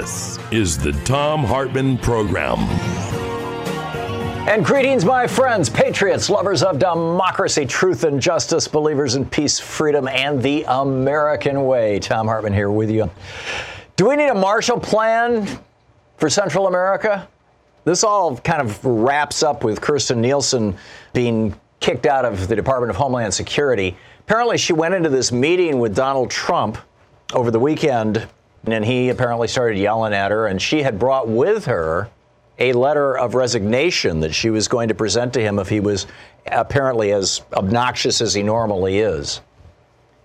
This is the Thom Hartmann Program. And greetings, my friends, patriots, lovers of democracy, truth, and justice, believers in peace, freedom, and the American way. Thom Hartmann here with you. Do we need a Marshall Plan for Central America? This all kind of wraps up with Kirstjen Nielsen being kicked out of the Department of Homeland Security. Apparently, she went into this meeting with Donald Trump over the weekend and he apparently started yelling at her, and she had brought with her a letter of resignation that she was going to present to him if he was apparently as obnoxious as he normally is.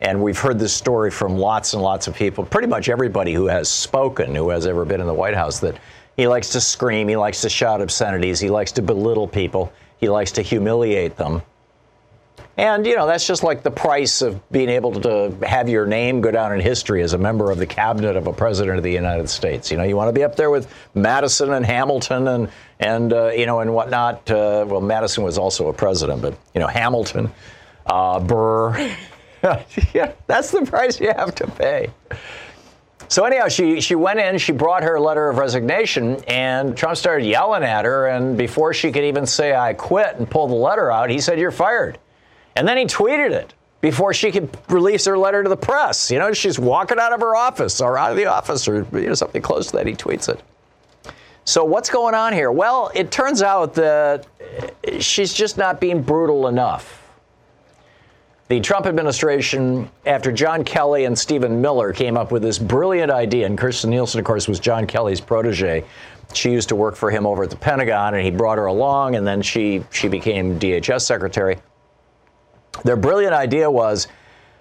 And we've heard this story from lots and lots of people, pretty much everybody who has spoken, who has ever been in the White House, that he likes to scream, he likes to shout obscenities, he likes to belittle people, he likes to humiliate them. And, you know, that's just like the price of being able to have your name go down in history as a member of the cabinet of a president of the United States. You know, you want to be up there with Madison and Hamilton and, and uh, you know, and whatnot. Uh, well, Madison was also a president, but, you know, Hamilton, uh, Burr. yeah, that's the price you have to pay. So anyhow, she she went in, she brought her letter of resignation, and Trump started yelling at her. And before she could even say "I quit" and pull the letter out, he said, "You're fired." And then he tweeted it before she could release her letter to the press. You know, she's walking out of her office or out of the office or you know, something close to that. He tweets it. So what's going on here? Well, it turns out that she's just not being brutal enough. The Trump administration, after John Kelly and Stephen Miller came up with this brilliant idea, and Kirstjen Nielsen, of course, was John Kelly's protege. She used to work for him over at the Pentagon, and he brought her along, and then she she became DHS secretary. Their brilliant idea was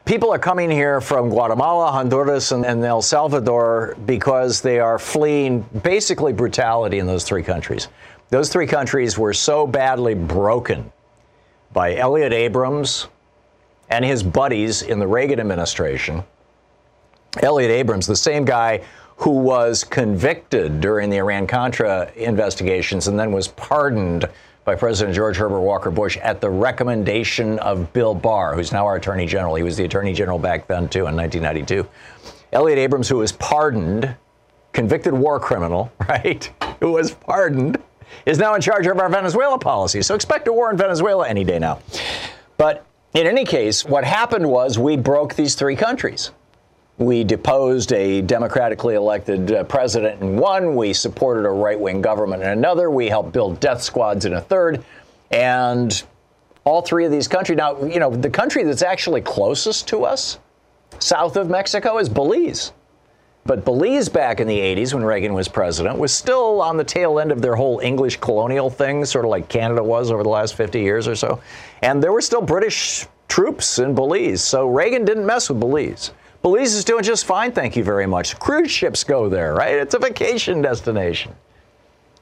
people are coming here from Guatemala, Honduras, and, and, El Salvador because they are fleeing basically brutality in those three countries. Those three countries were so badly broken by Elliott Abrams and his buddies in the Reagan administration. Elliott Abrams, the same guy who was convicted during the Iran Contra investigations and then was pardoned by President George Herbert Walker Bush at the recommendation of Bill Barr, who's now our Attorney General. He was the Attorney General back then, too, in 1992. Elliott Abrams, who was pardoned, convicted war criminal, right, who was pardoned, is now in charge of our Venezuela policy. So expect a war in Venezuela any day now. But in any case, what happened was we broke these three countries. We deposed a democratically elected uh, president in one. We supported a right wing government in another. We helped build death squads in a third. And all three of these countries. Now, you know, the country that's actually closest to us, south of Mexico, is Belize. But Belize back in the 80s when Reagan was president was still on the tail end of their whole English colonial thing, sort of like Canada was over the last 50 years or so. And there were still British troops in Belize. So Reagan didn't mess with Belize. Belize is doing just fine, thank you very much. Cruise ships go there, right? It's a vacation destination.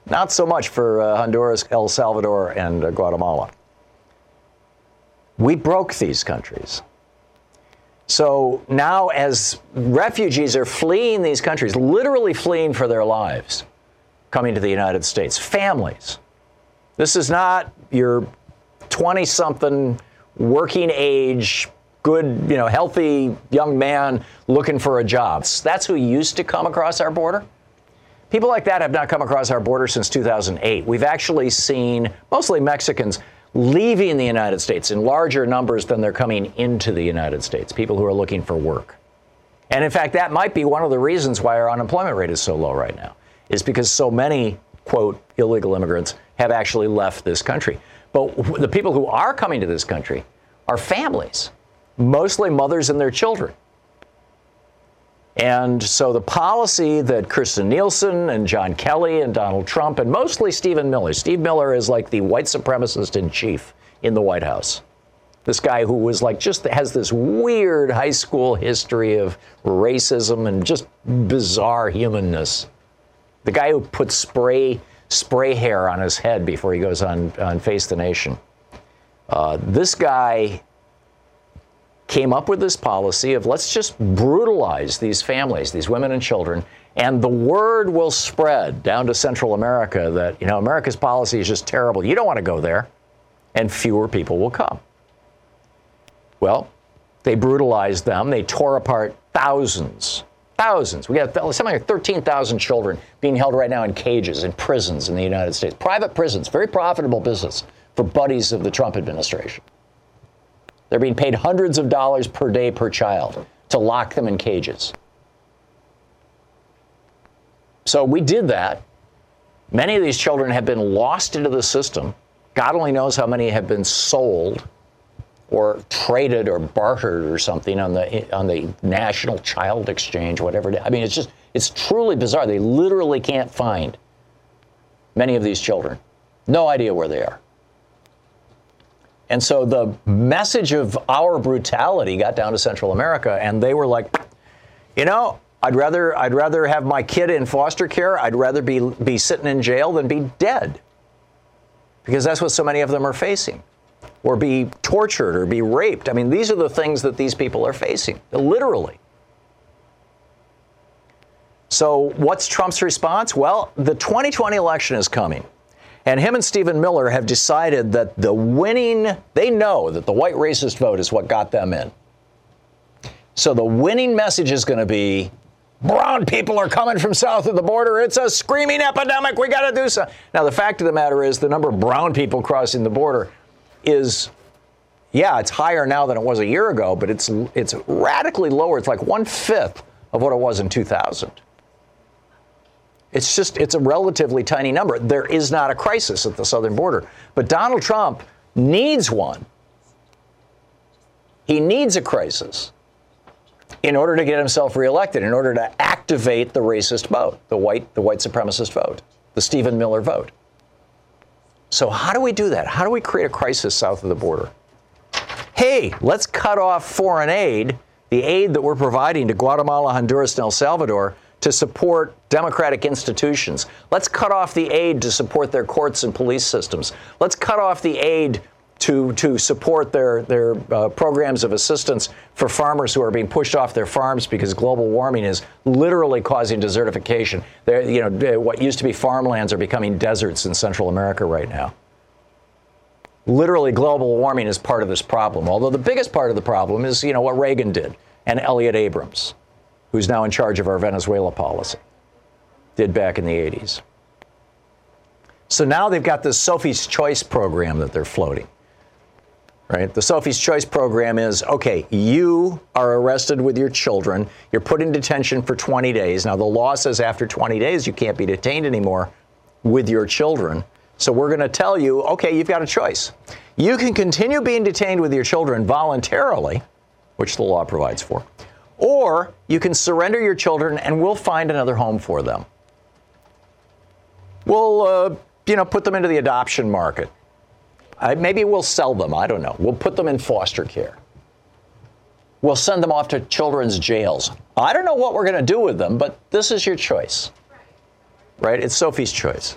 Not so much for uh, Honduras, El Salvador, and uh, Guatemala. We broke these countries. So now, as refugees are fleeing these countries, literally fleeing for their lives, coming to the United States. Families. This is not your 20 something working age good, you know, healthy young man looking for a job. That's who used to come across our border. People like that have not come across our border since 2008. We've actually seen mostly Mexicans leaving the United States in larger numbers than they're coming into the United States, people who are looking for work. And in fact, that might be one of the reasons why our unemployment rate is so low right now, is because so many, quote, illegal immigrants have actually left this country. But the people who are coming to this country are families mostly mothers and their children. And so the policy that Kirstjen Nielsen and John Kelly and Donald Trump and mostly Stephen Miller, Steve Miller is like the white supremacist in chief in the White House. This guy who was like just has this weird high school history of racism and just bizarre humanness. The guy who puts spray spray hair on his head before he goes on, on Face the Nation. Uh, this guy came up with this policy of let's just brutalize these families, these women and children, and the word will spread down to Central America that, you know, America's policy is just terrible. You don't want to go there. And fewer people will come. Well, they brutalized them. They tore apart thousands, thousands. We got something like 13,000 children being held right now in cages in prisons in the United States. Private prisons, very profitable business for buddies of the Trump administration. They're being paid hundreds of dollars per day per child to lock them in cages. So we did that. Many of these children have been lost into the system. God only knows how many have been sold or traded or bartered or something on the on the national child exchange, whatever it is. I mean, it's just it's truly bizarre. They literally can't find many of these children. No idea where they are. And so the message of our brutality got down to Central America, and they were like, you know, I'd rather I'd rather have my kid in foster care. I'd rather be be sitting in jail than be dead. Because that's what so many of them are facing. Or be tortured or be raped. I mean, these are the things that these people are facing, literally. So, what's Trump's response? Well, the 2020 election is coming. And him and Stephen Miller have decided that the winning, they know that the white racist vote is what got them in. So the winning message is going to be brown people are coming from south of the border. It's a screaming epidemic. We got to do something. Now, the fact of the matter is, the number of brown people crossing the border is, yeah, it's higher now than it was a year ago, but it's, it's radically lower. It's like one fifth of what it was in 2000. It's just, it's a relatively tiny number. There is not a crisis at the southern border. But Donald Trump needs one. He needs a crisis in order to get himself reelected, in order to activate the racist vote, the white, the white supremacist vote, the Stephen Miller vote. So, how do we do that? How do we create a crisis south of the border? Hey, let's cut off foreign aid, the aid that we're providing to Guatemala, Honduras, and El Salvador to support democratic institutions. Let's cut off the aid to support their courts and police systems. Let's cut off the aid to, to support their, their uh, programs of assistance for farmers who are being pushed off their farms because global warming is literally causing desertification. They're, you know, what used to be farmlands are becoming deserts in Central America right now. Literally, global warming is part of this problem. Although the biggest part of the problem is, you know, what Reagan did and Elliott Abrams who's now in charge of our Venezuela policy, did back in the 80s. So now they've got this Sophie's Choice program that they're floating. Right? The Sophie's Choice program is okay, you are arrested with your children, you're put in detention for 20 days. Now, the law says after 20 days you can't be detained anymore with your children. So we're going to tell you okay, you've got a choice. You can continue being detained with your children voluntarily, which the law provides for, or you can surrender your children and we'll find another home for them. We'll, uh, you know, put them into the adoption market. Maybe we'll sell them. I don't know. We'll put them in foster care. We'll send them off to children's jails. I don't know what we're going to do with them, but this is your choice. Right? It's Sophie's choice.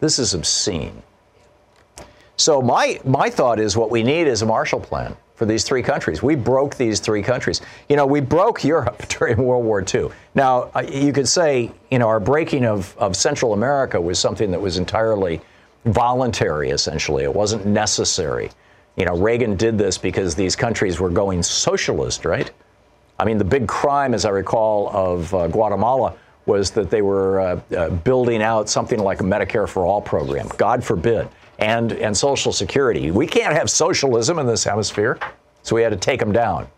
This is obscene. So my my thought is what we need is a Marshall Plan. For these three countries. We broke these three countries. You know, we broke Europe during World War II. Now, uh, you could say, you know, our breaking of, of Central America was something that was entirely voluntary, essentially. It wasn't necessary. You know, Reagan did this because these countries were going socialist, right? I mean, the big crime, as I recall, of uh, Guatemala was that they were uh, uh, building out something like a Medicare for All program. God forbid. And, and Social Security. We can't have socialism in this hemisphere, so we had to take them down.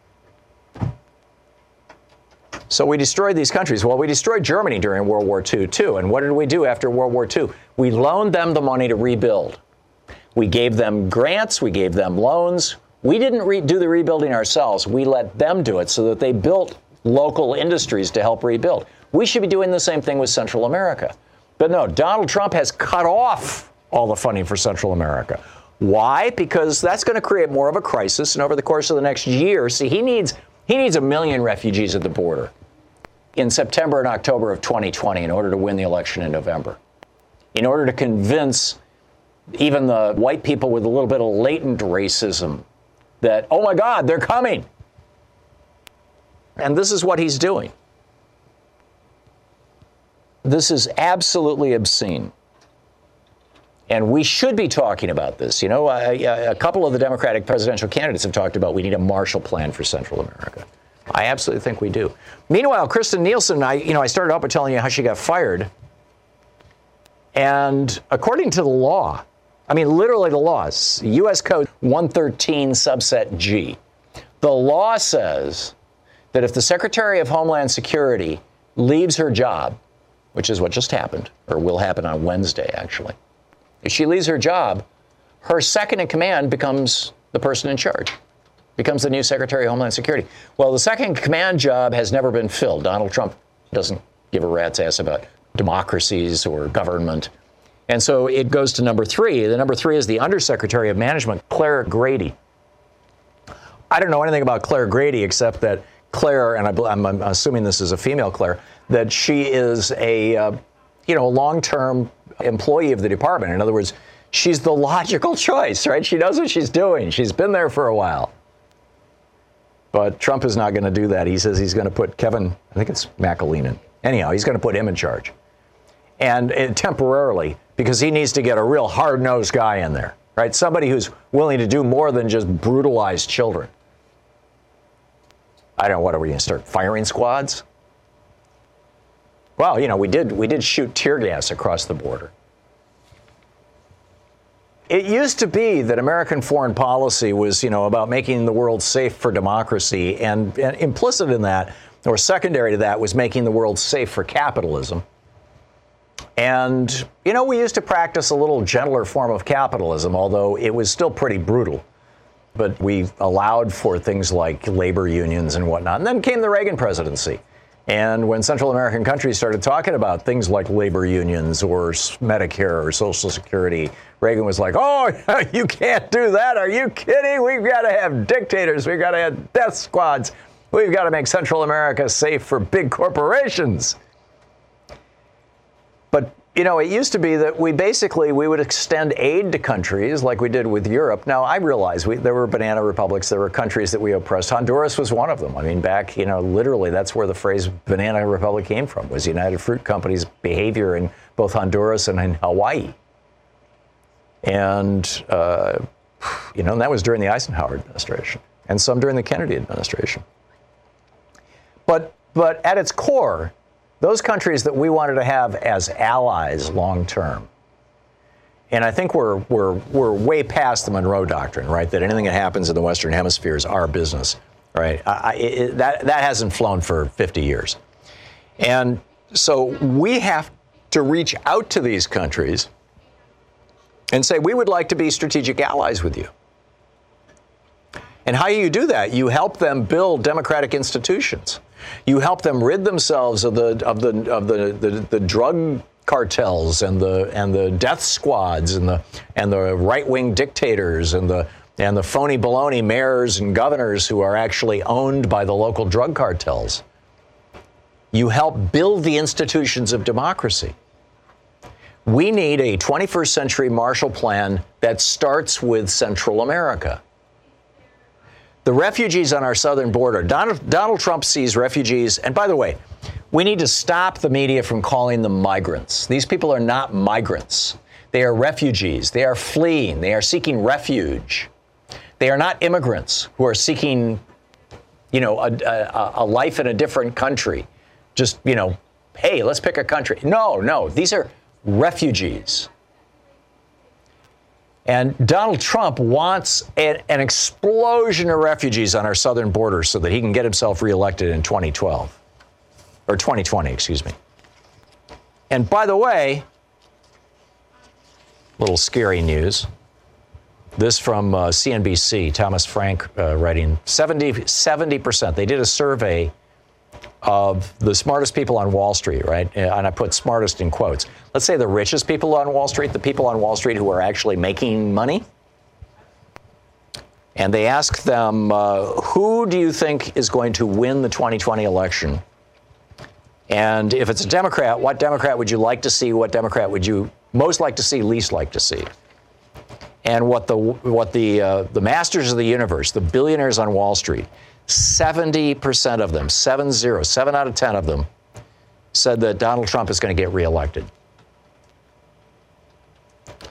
So we destroyed these countries. Well, we destroyed Germany during World War II, too. And what did we do after World War II? We loaned them the money to rebuild. We gave them grants, we gave them loans. We didn't re- do the rebuilding ourselves. We let them do it so that they built local industries to help rebuild. We should be doing the same thing with Central America. But no, Donald Trump has cut off all the funding for Central America. Why? Because that's going to create more of a crisis. And over the course of the next year, see, he needs he needs a million refugees at the border in September and October of 2020 in order to win the election in November. In order to convince even the white people with a little bit of latent racism that, oh my God, they're coming. And this is what he's doing. This is absolutely obscene. And we should be talking about this. You know, a, a couple of the Democratic presidential candidates have talked about we need a Marshall Plan for Central America. I absolutely think we do. Meanwhile, Kirstjen Nielsen, I, you know, I started out by telling you how she got fired. And according to the law, I mean, literally the laws, U.S. Code 113, subset G. The law says that if the Secretary of Homeland Security leaves her job, which is what just happened, or will happen on Wednesday, actually, if she leaves her job, her second in command becomes the person in charge, becomes the new Secretary of Homeland Security. Well, the second command job has never been filled. Donald Trump doesn't give a rat's ass about democracies or government. And so it goes to number three. The number three is the Undersecretary of Management, Claire Grady. I don't know anything about Claire Grady except that Claire, and I, am assuming this is a female Claire, that she is a uh, you know long-term employee of the department. In other words, she's the logical choice, right? She knows what she's doing. She's been there for a while. But Trump is not going to do that. He says he's going to put Kevin, I think it's McAleenan. Anyhow, he's going to put him in charge. And uh, temporarily, because he needs to get a real hard nosed guy in there, right? Somebody who's willing to do more than just brutalize children. I don't know, what are we going to start firing squads? Well, you know, we did we did shoot tear gas across the border. It used to be that American foreign policy was, you know, about making the world safe for democracy, and, and implicit in that, or secondary to that, was making the world safe for capitalism. And, you know, we used to practice a little gentler form of capitalism, although it was still pretty brutal. But we allowed for things like labor unions and whatnot. And then came the Reagan presidency. And when Central American countries started talking about things like labor unions or Medicare or Social Security, Reagan was like, oh, you can't do that. Are you kidding? We've got to have dictators. We've got to have death squads. We've got to make Central America safe for big corporations. But you know, it used to be that we basically we would extend aid to countries like we did with Europe. Now I realize we, there were banana republics, there were countries that we oppressed. Honduras was one of them. I mean, back you know, literally that's where the phrase banana republic came from was United Fruit Company's behavior in both Honduras and in Hawaii. And uh, you know, and that was during the Eisenhower administration, and some during the Kennedy administration. But but at its core, those countries that we wanted to have as allies long term. And I think we're, we're, we're way past the Monroe Doctrine, right? That anything that happens in the Western Hemisphere is our business, right? I, it, that, that hasn't flown for 50 years. And so we have to reach out to these countries and say, we would like to be strategic allies with you. And how you do that? You help them build democratic institutions. You help them rid themselves of the of the of the, the, the drug cartels and the and the death squads and the and the right wing dictators and the and the phony baloney mayors and governors who are actually owned by the local drug cartels. You help build the institutions of democracy. We need a 21st century Marshall Plan that starts with Central America. The refugees on our southern border. Donald, Donald Trump sees refugees, and by the way, we need to stop the media from calling them migrants. These people are not migrants. They are refugees. They are fleeing. They are seeking refuge. They are not immigrants who are seeking, you know, a, a, a life in a different country. Just, you know, hey, let's pick a country. No, no, these are refugees. And Donald Trump wants an, an, explosion of refugees on our southern border so that he can get himself reelected in 2012 or 2020, excuse me. And by the way, little scary news. This from uh, CNBC, Thomas Franck uh, writing 70, 70%. They did a survey of the smartest people on Wall Street, right? And I put smartest in quotes. Let's say the richest people on Wall Street, the people on Wall Street who are actually making money. And they ask them, uh, who do you think is going to win the 2020 election? And if it's a Democrat, what Democrat would you like to see? What Democrat would you most like to see, least like to see? And what the what the uh, the masters of the universe, the billionaires on Wall Street, 70% of them, 7 0, 7 out of 10 of them, said that Donald Trump is going to get reelected.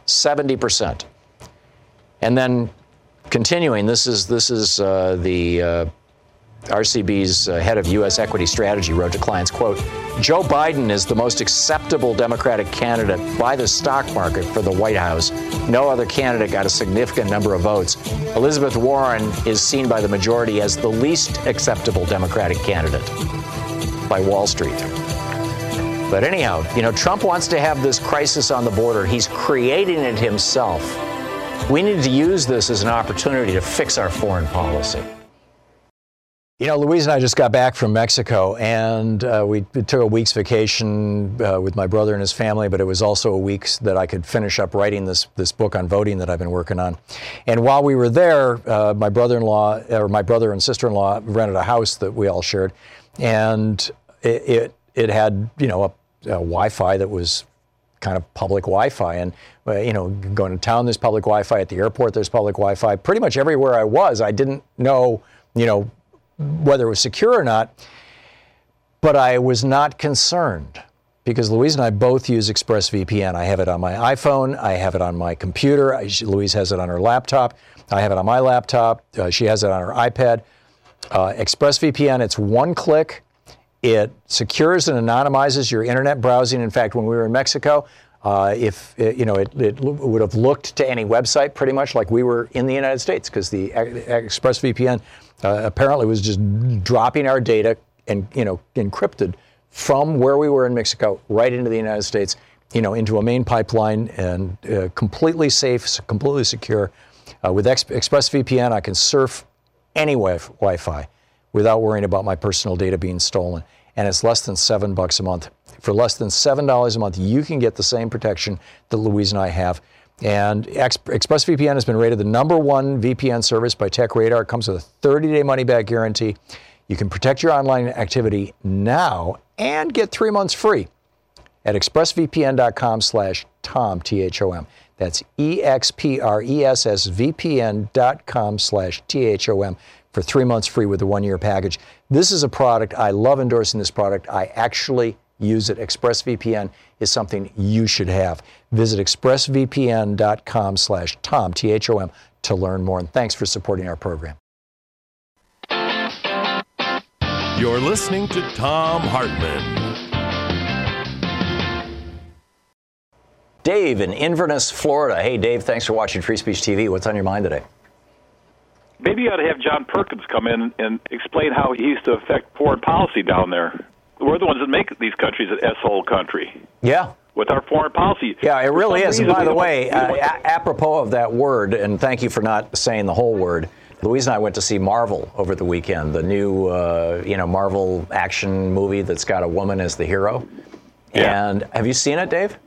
70%. And then continuing, this is, this is uh, the uh, RCB's uh, head of U.S. equity strategy wrote to clients, quote, Joe Biden is the most acceptable Democratic candidate by the stock market for the White House. No other candidate got a significant number of votes. Elizabeth Warren is seen by the majority as the least acceptable Democratic candidate by Wall Street. But anyhow, you know, Trump wants to have this crisis on the border. He's creating it himself. We need to use this as an opportunity to fix our foreign policy. You know, Louise and I just got back from Mexico, and uh, we, took a week's vacation uh, with my brother and his family. But it was also a week that I could finish up writing this this book on voting that I've been working on. And while we were there, uh, my brother-in-law or my brother and sister-in-law rented a house that we all shared, and it it, it had you know a, a Wi-Fi that was kind of public Wi-Fi, and uh, you know, going to town there's public Wi-Fi at the airport there's public Wi-Fi. Pretty much everywhere I was, I didn't know you know whether it was secure or not, but I was not concerned because Louise and I both use ExpressVPN. I have it on my iPhone, I have it on my computer. I, Louise has it on her laptop. I have it on my laptop. Uh, she has it on her iPad. Uh, ExpressVPN, it's one click. It secures and anonymizes your internet browsing. In fact, when we were in Mexico, uh, if it, you know, it, it, would have looked to any website pretty much like we were in the United States because the ExpressVPN uh, apparently was just dropping our data and you know encrypted from where we were in Mexico right into the United States, you know, into a main pipeline and uh, completely safe, completely secure. Uh, with Ex- ExpressVPN, I can surf any wi- Wi-Fi without worrying about my personal data being stolen, and it's less than seven bucks a month. For less than seven dollars a month, you can get the same protection that Louise and I have. And ExpressVPN has been rated the number one VPN service by TechRadar. It comes with a 30-day money-back guarantee. You can protect your online activity now and get three months free at expressvpn.com slash tom, T-H-O-M. That's E-X-P-R-E-S-S-V-P-N.com slash T-H-O-M for three months free with a one-year package. This is a product, I love endorsing this product. I actually use it. ExpressVPN is something you should have. Visit expressvpn.com slash Tom, T-H-O-M, to learn more. And thanks for supporting our program. You're listening to Thom Hartmann. Dave in Inverness, Florida. Hey, Dave, thanks for watching Free Speech TV. What's on your mind today? Maybe you ought to have John Perkins come in and explain how he used to affect foreign policy down there we're the ones that make these countries an S-hole country. Yeah. With our foreign policy. Yeah, it really is. And by the way, uh, a- apropos of that word, and thank you for not saying the whole word. Louise and I went to see Marvel over the weekend, the new, uh, you know, Marvel action movie that's got a woman as the hero. Yeah. And have you seen it, Dave?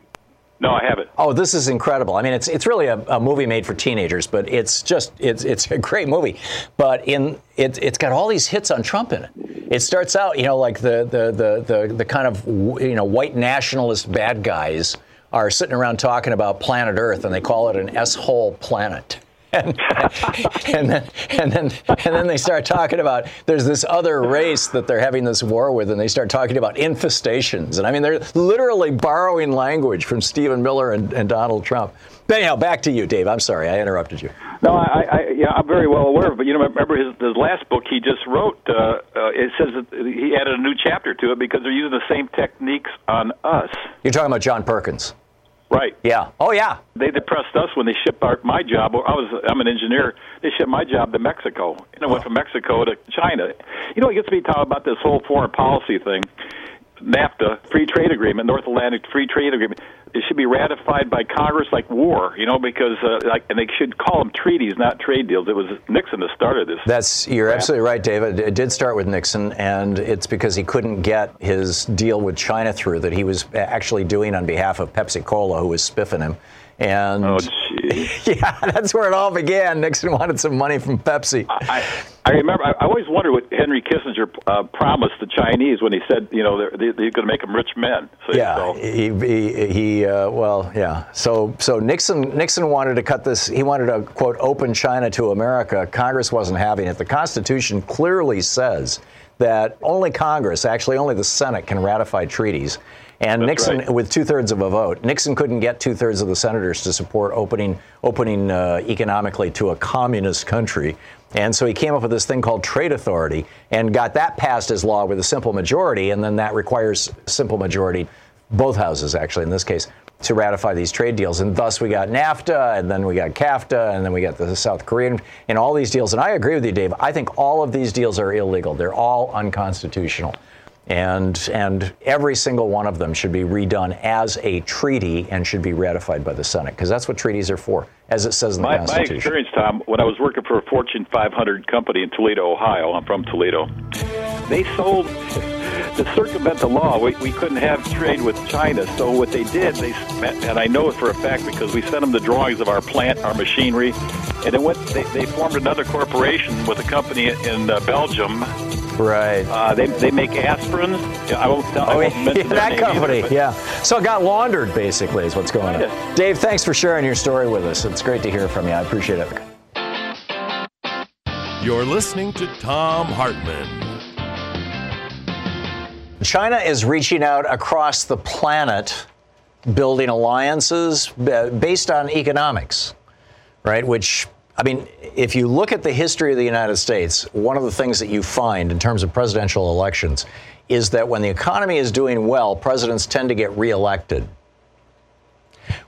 No, I haven't. Oh, this is incredible. I mean, it's it's really a, a, movie made for teenagers, but it's just it's it's a great movie. But in it, it's got all these hits on Trump in it. It starts out, you know, like the the the the, the kind of you know white nationalist bad guys are sitting around talking about planet Earth, and they call it an S-hole planet. And, and, then and then and then they start talking about there's this other race that they're having this war with, and they start talking about infestations. And I mean, they're literally borrowing language from Stephen Miller and, and Donald Trump. But anyhow, back to you, Dave. I'm sorry I interrupted you. No, I, I yeah, I'm very well aware of. But you know, remember his, his last book he just wrote. Uh, uh, it says that he added a new chapter to it because they're using the same techniques on us. You're talking about John Perkins. Right. Yeah. Oh, yeah. They depressed us when they shipped our, my job. I was I'm an engineer. They shipped my job to Mexico, and I went from Mexico to China. You know, it gets me talking about this whole foreign policy thing. NAFTA, free trade agreement, North Atlantic free trade agreement. It should be ratified by Congress like war, you know, because uh, like, and they should call them treaties, not trade deals. It was Nixon that started this. That's you're crap. absolutely right, David. It did start with Nixon, and it's because he couldn't get his deal with China through that he was actually doing on behalf of Pepsi Cola, who was spiffing him. And oh, yeah, that's where it all began. Nixon wanted some money from Pepsi. I, I remember. I, I always wondered what Henry Kissinger uh, promised the Chinese when he said, you know, they're, they're going to make them rich men. So, yeah, so. he he, he uh, well, yeah. So so Nixon Nixon wanted to cut this. He wanted to quote open China to America. Congress wasn't having it. The Constitution clearly says that only Congress, actually only the Senate, can ratify treaties. And That's Nixon, right. with two thirds of a vote, Nixon couldn't get two thirds of the senators to support opening opening uh, economically to a communist country. And so he came up with this thing called trade authority and got that passed as law with a simple majority. And then that requires simple majority, both houses actually in this case, to ratify these trade deals. And thus we got NAFTA, and then we got CAFTA, and then we got the South Korean, and all these deals. And I agree with you, Dave. I think all of these deals are illegal. They're all unconstitutional and and every single one of them should be redone as a treaty and should be ratified by the Senate because that's what treaties are for, as it says in the my, Constitution. My experience, Tom, when I was working for a Fortune 500 company in Toledo, Ohio, I'm from Toledo. They sold to circumvent the law. We, we couldn't have trade with China, so what they did, they and I know it for a fact because we sent them the drawings of our plant, our machinery, and then went, they, they formed another corporation with a company in uh, Belgium Right. uh, they they make aspirins. I won't tell. I Oh, won't yeah, that company. either, yeah. So it got laundered, basically, is what's going on. Kinda. Dave, thanks for sharing your story with us. It's great to hear from you. I appreciate it. You're listening to Thom Hartmann. China is reaching out across the planet, building alliances uh, based on economics, right? Which, I mean, if you look at the history of the United States, one of the things that you find in terms of presidential elections is that when the economy is doing well, presidents tend to get reelected.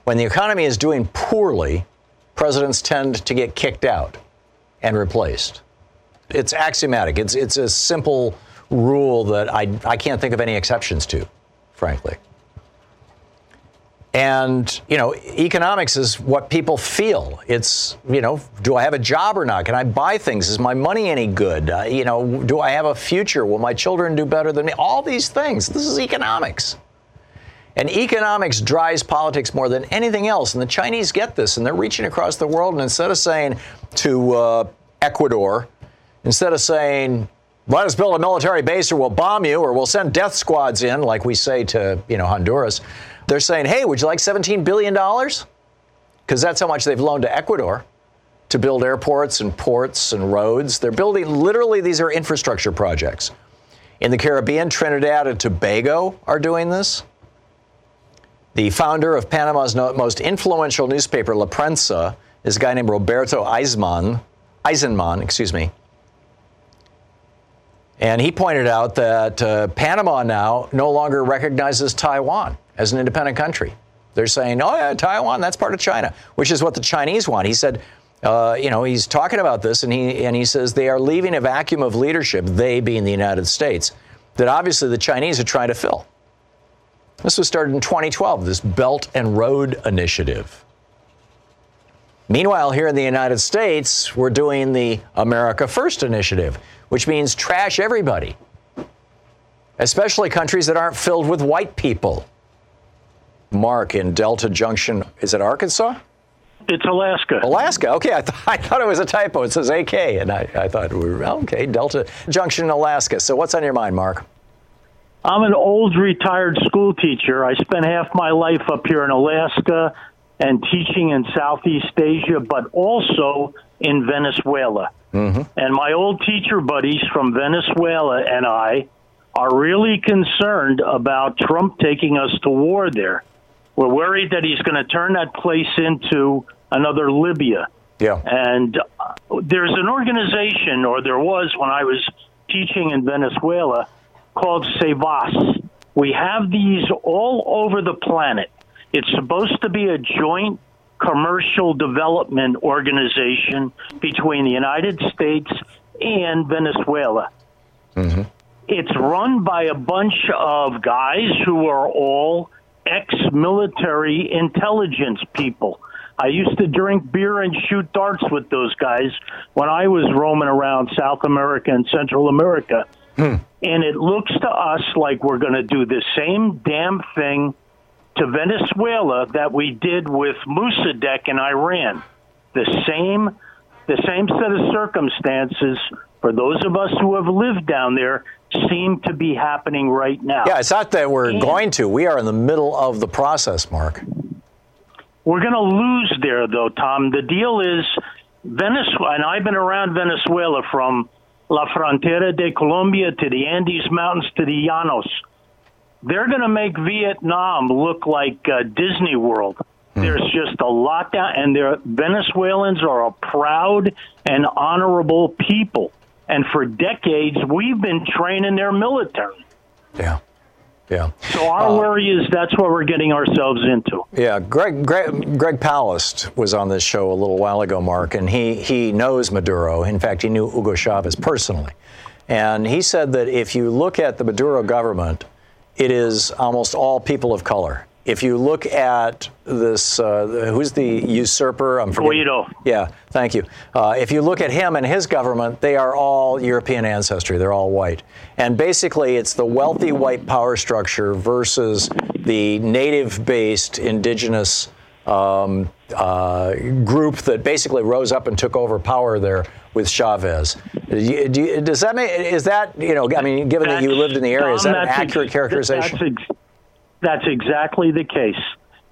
When the economy is doing poorly, presidents tend to get kicked out and replaced. It's axiomatic. It's it's a simple rule that I I can't think of any exceptions to, frankly. And you know, economics is what people feel. It's you know, do I have a job or not? Can I buy things? Is my money any good? Uh, you know, do I have a future? Will my children do better than me? All these things. This is economics. And economics drives politics more than anything else. And the Chinese get this, and they're reaching across the world. And instead of saying to uh, Ecuador, instead of saying, let us build a military base or we'll bomb you or we'll send death squads in, like we say to you know Honduras, they're saying, hey, would you like $17 billion? Because that's how much they've loaned to Ecuador to build airports and ports and roads. They're building, literally, these are infrastructure projects. In the Caribbean, Trinidad and Tobago are doing this. The founder of Panama's most influential newspaper, La Prensa, is a guy named Roberto Eisenmann. Eisenmann, excuse me. And he pointed out that uh, Panama now no longer recognizes Taiwan as an independent country. They're saying, oh, yeah, Taiwan, that's part of China, which is what the Chinese want. He said, uh, you know, he's talking about this, and he, and he says they are leaving a vacuum of leadership, they being the United States, that obviously the Chinese are trying to fill. This was started in 2012, this Belt and Road Initiative. Meanwhile, here in the United States, we're doing the America First Initiative, which means trash everybody, especially countries that aren't filled with white people. Mark in Delta Junction, is it Arkansas? It's Alaska. Alaska. Okay, I, th- I thought it was a typo. It says AK, and I, I thought we were okay. Delta Junction, Alaska. So, what's on your mind, Mark? I'm an old retired school teacher. I spent half my life up here in Alaska, and teaching in Southeast Asia, but also in Venezuela. Mm-hmm. And my old teacher buddies from Venezuela and I are really concerned about Trump taking us to war there. We're worried that he's going to turn that place into another Libya. Yeah. And uh, there's an organization, or there was when I was teaching in Venezuela, called SEVAS. We have these all over the planet. It's supposed to be a joint commercial development organization between the United States and Venezuela. Mm-hmm. It's run by a bunch of guys who are all ex military intelligence people. I used to drink beer and shoot darts with those guys when I was roaming around South America and Central America. Hmm. And it looks to us like we're going to do the same damn thing to Venezuela that we did with Mossadegh in Iran. The same, the same set of circumstances for those of us who have lived down there seem to be happening right now. Yeah, it's not that we're and going to. We are in the middle of the process, Mark. We're going to lose there, though, Tom. The deal is Venezuela, and I've been around Venezuela from La Frontera de Colombia to the Andes Mountains to the Llanos. They're going to make Vietnam look like uh, Disney World. Hmm. There's just a lot down, and Venezuelans are a proud and honorable people. And for decades, we've been training their military. Yeah. Yeah. So our uh, worry is that's what we're getting ourselves into. Yeah. Greg, Greg Greg Palast was on this show a little while ago, Mark, and he he knows Maduro. In fact, he knew Hugo Chavez personally, and he said that if you look at the Maduro government, it is almost all people of color if you look at this, uh, who's the usurper? I'm Guaido. Yeah, thank you. Uh, if you look at him and his government, they are all European ancestry. They're all white. And basically, it's the wealthy white power structure versus the native based indigenous um, uh, group that basically rose up and took over power there with Chavez. Do you, do you, does that make, is that, you know, I mean, given that's, that you lived in the area, is that an accurate ex- characterization? That's exactly the case.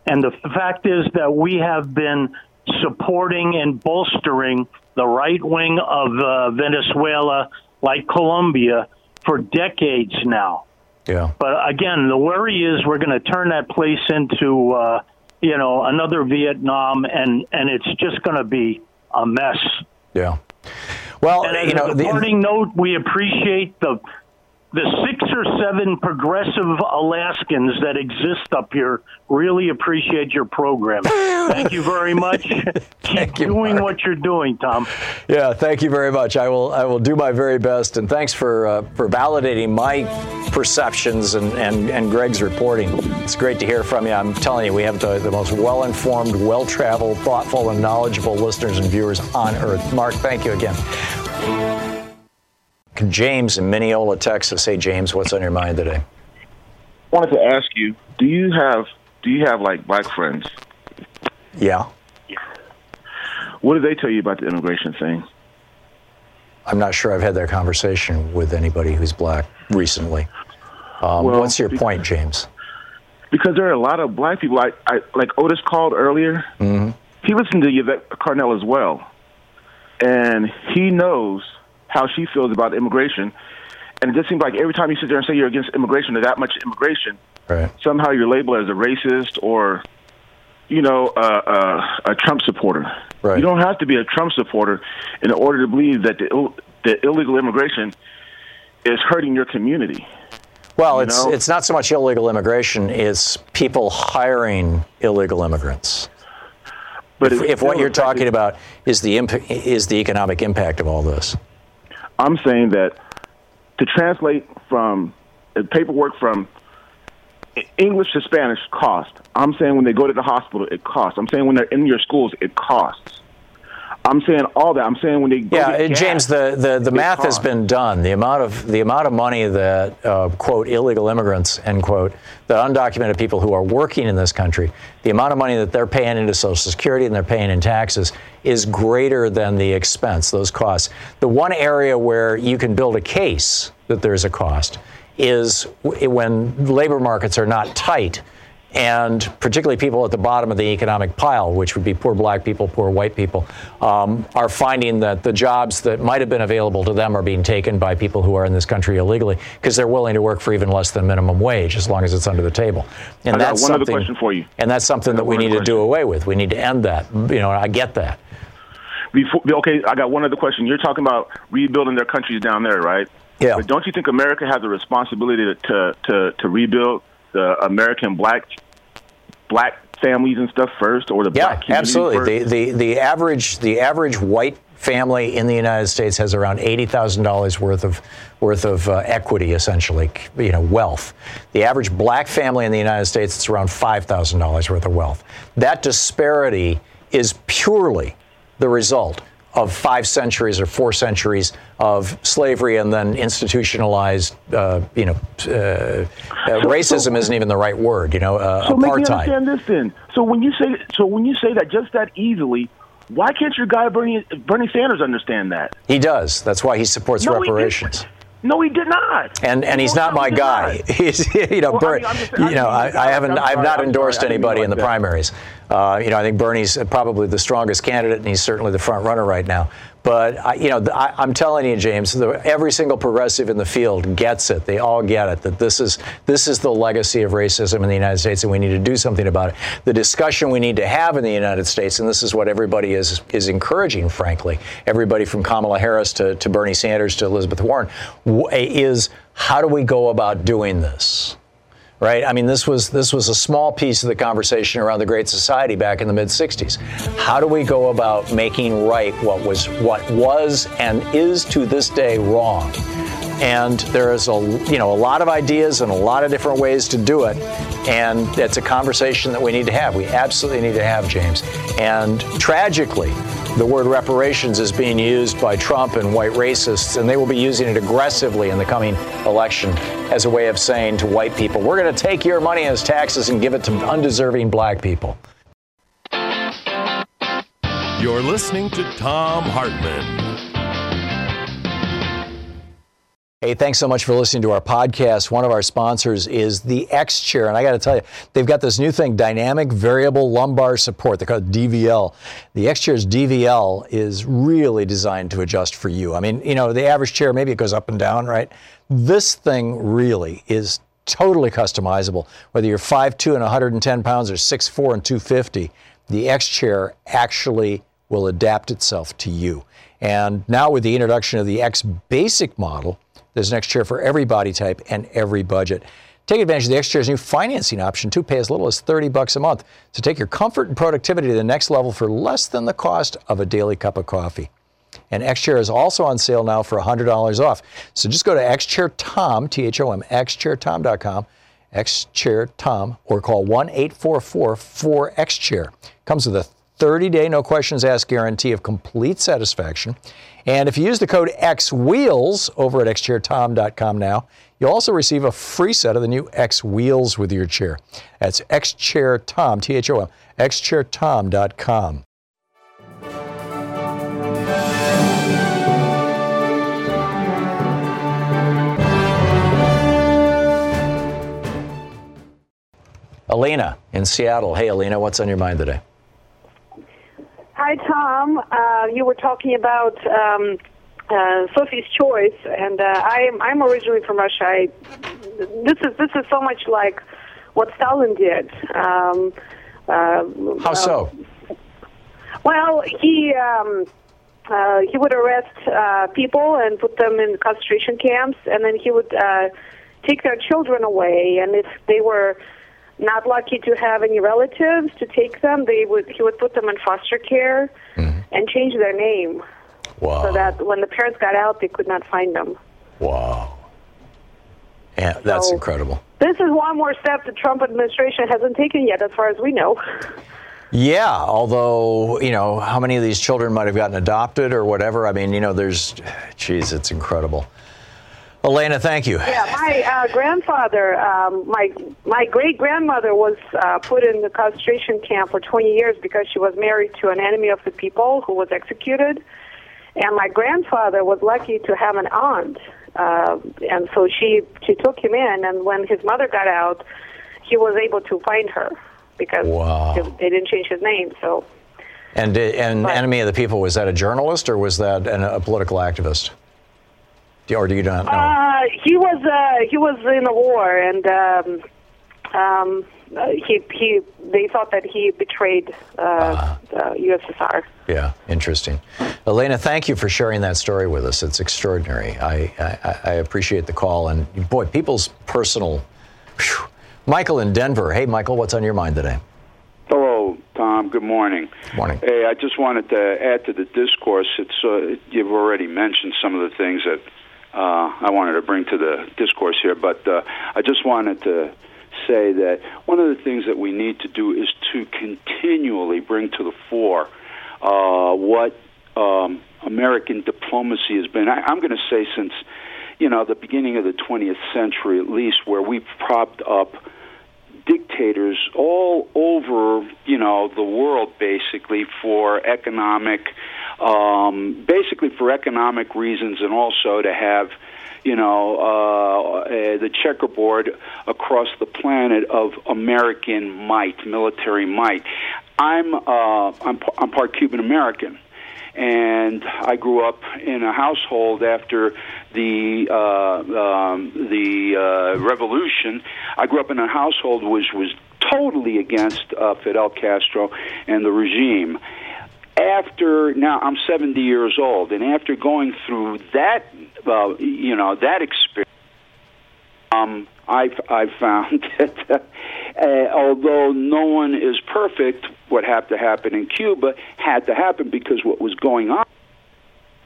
And the fact is that we have been supporting and bolstering the right wing of uh, Venezuela, like Colombia, for decades now. Yeah. But again, the worry is we're going to turn that place into, uh, you know, another Vietnam, and and it's just going to be a mess. Yeah. Well, and as you know, a parting the, note, we appreciate the the six or seven progressive Alaskans that exist up here really appreciate your program. thank you very much. Keep you, doing Mark. what you're doing, Tom. Yeah, thank you very much. I will I will do my very best, and thanks for uh, for validating my perceptions and, and, and Greg's reporting. It's great to hear from you. I'm telling you, we have the, the most well-informed, well-traveled, thoughtful, and knowledgeable listeners and viewers on earth. Mark, thank you again. James in Mineola, Texas. Hey, James, what's on your mind today? I wanted to ask you: Do you have do you have like black friends? Yeah. What did they tell you about the immigration thing? I'm not sure I've had that conversation with anybody who's black recently. Um, well, what's your because, point, James? Because there are a lot of black people. I, I like Otis called earlier. Mm-hmm. He listened to Yvette Carnell as well, and he knows how she feels about immigration. And it just seems like every time you sit there and say you're against immigration or that much immigration, right. somehow you're labeled as a racist or, you know, uh, uh, a Trump supporter. Right. You don't have to be a Trump supporter in order to believe that the, Ill- the illegal immigration is hurting your community. Well, you it's know? it's not so much illegal immigration; it's people hiring illegal immigrants. But if, if what you're talking about is the imp- is the economic impact of all this, I'm saying that to translate from uh, paperwork from English to Spanish cost. I'm saying when they go to the hospital, it costs. I'm saying when they're in your schools, it costs. I'm saying all that. I'm saying when they yeah, gas, James, the the, the math has been done. The amount of the amount of money that uh, quote illegal immigrants end quote the undocumented people who are working in this country, the amount of money that they're paying into Social Security and they're paying in taxes is greater than the expense, those costs. The one area where you can build a case that there's a cost is when labor markets are not tight and particularly people at the bottom of the economic pile, which would be poor black people, poor white people, um, are finding that the jobs that might have been available to them are being taken by people who are in this country illegally because they're willing to work for even less than minimum wage as long as it's under the table. And I that's one other question for you. And that's something that we need to do away with. We need to end that. You know, I get that. Before, okay, I got one other question. You're talking about rebuilding their countries down there, right? Yeah. But don't you think America has a responsibility to to to, to rebuild the American black black families and stuff first, or the yeah, black community absolutely. The, the the average the average white family in the United States has around eighty thousand dollars worth of worth of uh, equity, essentially, you know, wealth. The average black family in the United States it's around five thousand dollars worth of wealth. That disparity is purely the result of five centuries or four centuries of slavery and then institutionalized, uh, you know, uh, uh, racism isn't even the right word, you know, uh, so apartheid. make me understand this then. So when you say so when you say that just that easily, why can't your guy Bernie Bernie Sanders understand that? He does. That's why he supports no, reparations. He no, he did not. And and he's not my guy. Not. He's you know, well, Bert, I mean, just, you know, I, I haven't I've not endorsed anybody in the primaries. Uh, you know, I think Bernie's probably the strongest candidate, and he's certainly the front runner right now. But I, you know, I, am telling you, James, the, every single progressive in the field gets it. They all get it that this is this is the legacy of racism in the United States, and we need to do something about it. The discussion we need to have in the United States, and this is what everybody is is encouraging, frankly, everybody from Kamala Harris to, to Bernie Sanders to Elizabeth Warren, is how do we go about doing this? Right? I mean, this was this was a small piece of the conversation around the Great Society back in the mid '60s. How do we go about making right what was what was and is to this day wrong? And there is a you know a lot of ideas and a lot of different ways to do it, and it's a conversation that we need to have. We absolutely need to have, James. And tragically, the word reparations is being used by Trump and white racists, and they will be using it aggressively in the coming election as a way of saying to white people, we're going to take your money as taxes and give it to undeserving black people. You're listening to Thom Hartmann. Hey, thanks so much for listening to our podcast. One of our sponsors is the X Chair. And I got to tell you, they've got this new thing, dynamic variable lumbar support. They call it DVL. The X Chair's DVL is really designed to adjust for you. I mean, you know, the average chair, maybe it goes up and down, right? This thing really is totally customizable. Whether you're 5'2 and 110 pounds or 6'4 and 250, the X Chair actually will adapt itself to you. And now with the introduction of the X Basic model, there's an X chair for every body type and every budget. Take advantage of the X chair's new financing option to Pay as little as 30 bucks a month to take your comfort and productivity to the next level for less than the cost of a daily cup of coffee. And X Chair is also on sale now for $100 off. So just go to XChairThom, T-H-O-M, XChairThom.com, XChairThom, or call 1-844-4XChair. Comes with a 30-day, no questions asked guarantee of complete satisfaction. And if you use the code XWheels over at xchairthom.com now, you'll also receive a free set of the new X Wheels with your chair. That's xchairthom, T-H-O-M, xchairthom.com. Alina in Seattle. Hey, Alina, what's on your mind today? Hi, Tom. Uh, you were talking about um, uh, Sophie's Choice, and uh, I am I'm originally from Russia. I, this is this is so much like what Stalin did. Um, uh, How so? well, he. Um, uh, he would arrest uh, people and put them in concentration camps, and then he would uh, take their children away. And if they were not lucky to have any relatives to take them, they would he would put them in foster care mm-hmm. and change their name. Wow. So that when the parents got out, they could not find them. Wow. Yeah, that's so, incredible. This is one more step the Trump administration hasn't taken yet, as far as we know. Yeah, although, you know, how many of these children might have gotten adopted or whatever? I mean, you know, there's, geez, it's incredible. Elena, thank you. Yeah, my uh, grandfather, um, my my great grandmother was uh, put in the concentration camp for 20 years because she was married to an enemy of the people who was executed, and my grandfather was lucky to have an aunt, uh, and so she she took him in. And when his mother got out, he was able to find her because Wow. they, didn't change his name. So And and But- enemy of the people was that a journalist or was that an, a political activist? Do, or do you not know? uh, he was uh, he was in a war, and um, um, uh, he he they thought that he betrayed uh, the USSR. Yeah, interesting. Elena, thank you for sharing that story with us. It's extraordinary. I, I, I appreciate the call. And boy, people's personal. Whew. Michael in Denver. Hey, Michael, what's on your mind today? Hello, Tom. Good morning. Morning. Hey, I just wanted to add to the discourse. It's uh, you've already mentioned some of the things that I wanted to bring to the discourse here, but uh, I just wanted to say that one of the things that we need to do is to continually bring to the fore uh, what um, American diplomacy has been. I, I'm going to say since you know the beginning of the 20th century, at least, where we've propped up dictators all over you know the world basically for economic um basically for economic reasons and also to have you know uh, uh the checkerboard across the planet of American might military might i'm uh i'm i'm part cuban american and I grew up in a household after the uh, um, the uh, revolution. I grew up in a household which was totally against uh, Fidel Castro and the regime. After now, I'm 70 years old, and after going through that, uh, you know, that experience. Um, I've, I've found that uh, although no one is perfect, what had to happen in Cuba had to happen because what was going on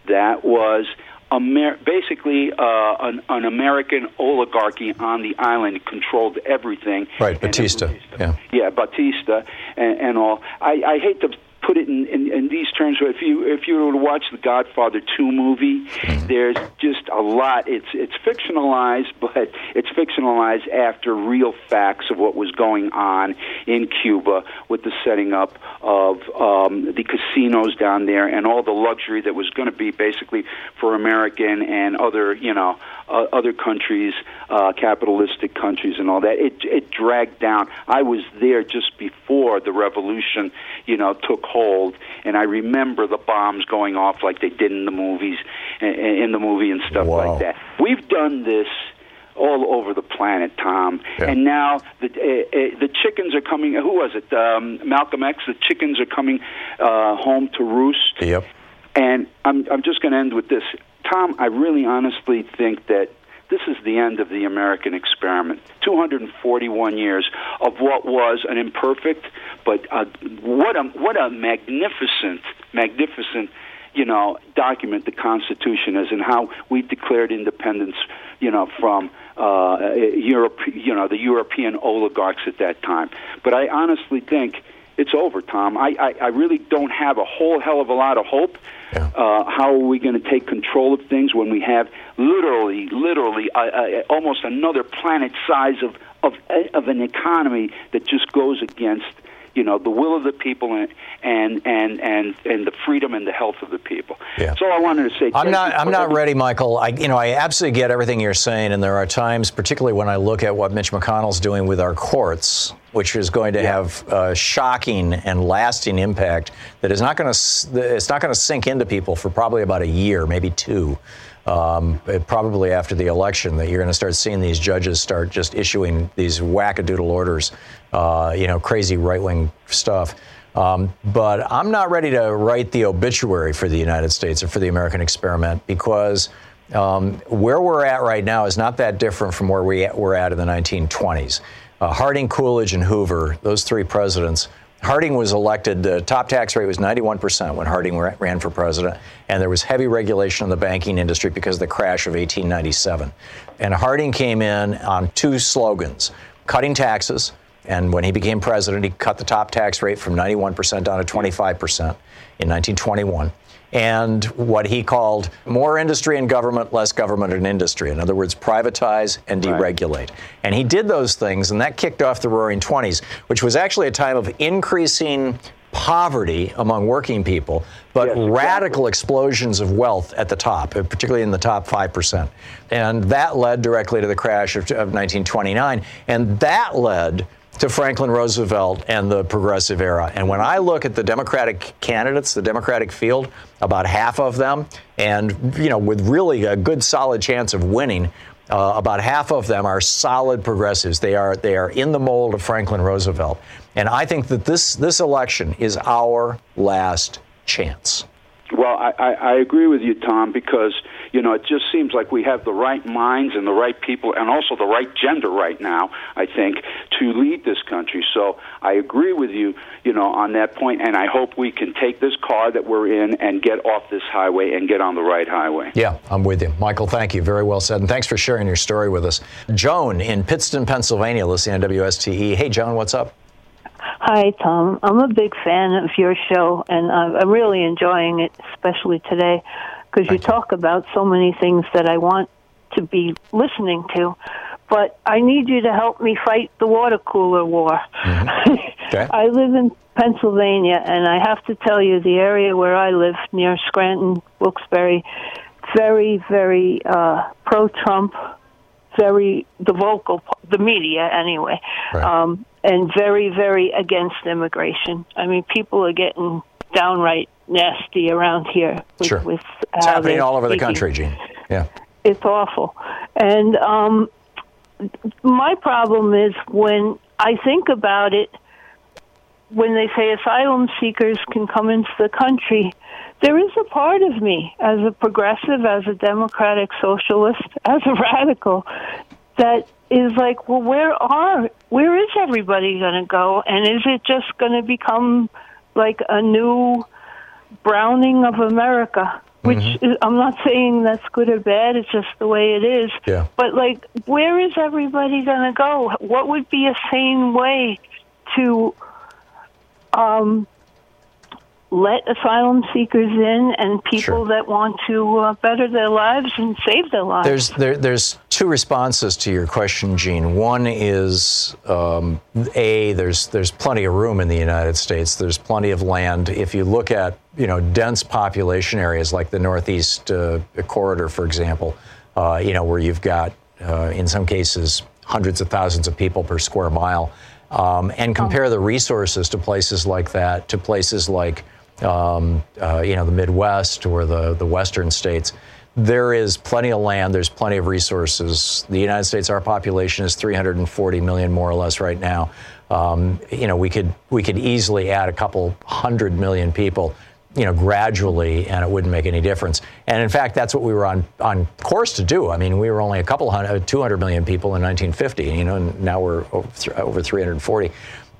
that was Amer- basically uh, an, an American oligarchy on the island controlled everything. Right, Batista. Yeah. yeah, Batista and, and all. I, I hate to put it in, in, in these terms, if you if you were to watch the Godfather two movie, there's just a lot. It's it's fictionalized, but it's fictionalized after real facts of what was going on in Cuba with the setting up of um, the casinos down there and all the luxury that was going to be basically for American and other you know uh, other countries, uh, capitalistic countries, and all that. It it dragged down. I was there just before the revolution, you know, took hold, and I remember the bombs going off like they did in the movies, in, in the movie and stuff Wow. like that. We've done this all over the planet, Tom. Yeah. And now the uh, uh, the chickens are coming. Who was it? Um, Malcolm X. The chickens are coming uh, home to roost. Yep. And I'm I'm just going to end with this, Tom. I really honestly think that this is the end of the American experiment. 241 years of what was an imperfect, but uh, what a what a magnificent, magnificent, you know, document the Constitution is, and how we declared independence, you know, from uh, Europe, you know, the European oligarchs at that time. But I honestly think it's over, Tom. I, I, I really don't have a whole hell of a lot of hope. Yeah. Uh, how are we going to take control of things when we have literally, literally, uh, uh, almost another planet size of, of of an economy that just goes against, you know, the will of the people and and and and, and the freedom and the health of the people. Yeah. That's all I wanted to say. I'm not. I'm not ready, Michael. I, you know, I absolutely get everything you're saying, and there are times, particularly when I look at what Mitch McConnell's doing with our courts, which is going to have uh, shocking and lasting impact that is not going to. It's not going to sink into people for probably about a year, maybe two. Um, probably after the election, that you're going to start seeing these judges start just issuing these wackadoodle orders, uh, you know, crazy right wing stuff. Um, but I'm not ready to write the obituary for the United States or for the American experiment because um, where we're at right now is not that different from where we were at in the 1920s. Uh, Harding, Coolidge, and Hoover, those three presidents. Harding was elected, the top tax rate was 91% when Harding ran for president, and there was heavy regulation in the banking industry because of the crash of 1897. And Harding came in on two slogans cutting taxes, and when he became president, he cut the top tax rate from 91% down to 25% in 1921. And what he called more industry and government, less government and industry. In other words, privatize and deregulate. And he did those things, and that kicked off the roaring 20s, which was actually a time of increasing poverty among working people, but Yes, exactly. radical explosions of wealth at the top, particularly in the top 5%. And that led directly to the crash of, of 1929. And that led to Franklin Roosevelt and the progressive era. And when I look at the Democratic candidates, the Democratic field, about half of them, and you know, with really a good solid chance of winning, uh, about half of them are solid progressives. They are they are in the mold of Franklin Roosevelt. And I think that this this election is our last chance. Well, I, I, I agree with you, Tom, because you know it just seems like we have the right minds and the right people, and also the right gender right now. I think to lead this country. So I agree with you, you know, on that point, and I hope we can take this car that we're in and get off this highway and get on the right highway. Yeah, I'm with you. Michael, thank you. Very well said. And thanks for sharing your story with us. Joan in Pittston, Pennsylvania, listening to WSTE. Hey, Joan, what's up? Hi, Tom. I'm a big fan of your show, and I'm I'm really enjoying it, especially today, because you talk about so many things that I want to be listening to. But I need you to help me fight the water cooler war. Okay. I live in Pennsylvania, and I have to tell you, the area where I live, near Scranton, Wilkes-Barre, very, very uh, pro-Trump, very the vocal, the media anyway, um, and very, very against immigration. I mean, people are getting downright nasty around here. With, Sure. with It's happening all over the country, Gene. Yeah. it's awful. And um, my problem is when I think about it, when they say asylum seekers can come into the country, there is a part of me, as a progressive, as a democratic socialist, as a radical, that is like, well, where are, where is everybody going to go? And is it just going to become like a new browning of America? Which is, I'm not saying that's good or bad. It's just the way it is. Yeah. But like, where is everybody going to go? What would be a sane way to um, let asylum seekers in and people that want to uh, better their lives and save their lives? There's there, there's two responses to your question, Gene. One is um, a there's there's plenty of room in the United States. There's plenty of land. If you look at you know dense population areas like the Northeast uh, corridor, for example, uh, you know where you've got uh, in some cases hundreds of thousands of people per square mile, um, and compare the resources to places like that to places like um, uh, you know the Midwest or the the Western states there is plenty of land, there's plenty of resources. The United States, our population is 340 million more or less right now. Um, you know, we could we could easily add a couple hundred million people, you know, gradually, and it wouldn't make any difference. And in fact, that's what we were on on course to do. I mean, we were only a couple hundred, 200 million people in 1950, you know, and now we're over, 340.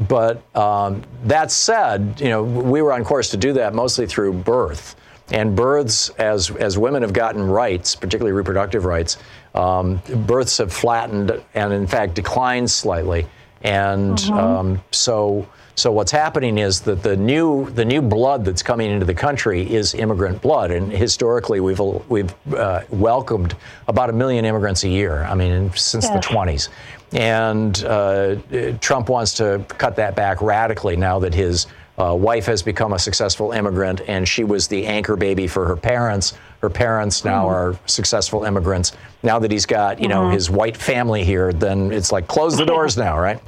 But um, that said, you know, we were on course to do that mostly through birth. And births, as, as women have gotten rights, particularly reproductive rights, um, births have flattened and, in fact, declined slightly. And um, so, so what's happening is that the new the new blood that's coming into the country is immigrant blood, and historically we've we've uh, welcomed about a million immigrants a year. I mean, since the 20s, and uh, Trump wants to cut that back radically now that his uh, wife has become a successful immigrant, and she was the anchor baby for her parents. Her parents now are successful immigrants. Now that he's got, you know, his white family here, then it's like close the doors now, right?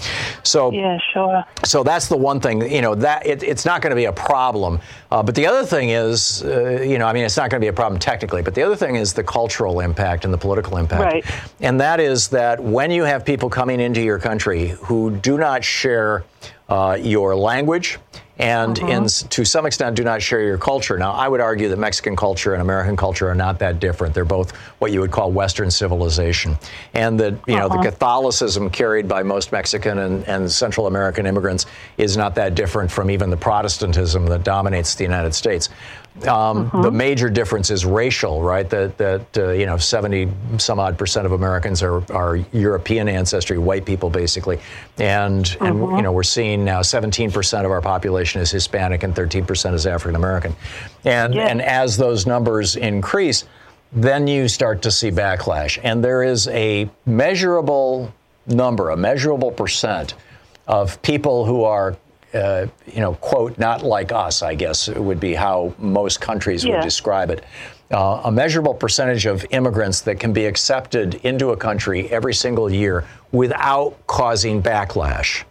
So yeah, sure. so that's the one thing, you know, that it, it's not going to be a problem. Uh, but the other thing is, uh, you know, I mean, it's not going to be a problem technically, but the other thing is the cultural impact and the political impact. Right. And that is that when you have people coming into your country who do not share uh, your language and uh-huh. in, to some extent do not share your culture. Now, I would argue that Mexican culture and American culture are not that different. They're both what you would call Western civilization. And that, you know, the uh-huh. Catholicism carried by most Mexican and, and Central American immigrants is not that different from even the Protestantism that dominates the United States. Um, The major difference is racial, right? That that uh, you know, 70 some odd percent of Americans are, are European ancestry, white people basically, and and you know we're seeing now 17 percent of our population is Hispanic and 13 percent is African American, and and as those numbers increase, then you start to see backlash, and there is a measurable number, a measurable percent of people who are uh, you know, quote, not like us, I guess would be how most countries Yeah. would describe it. Uh, a measurable percentage of immigrants that can be accepted into a country every single year without causing backlash.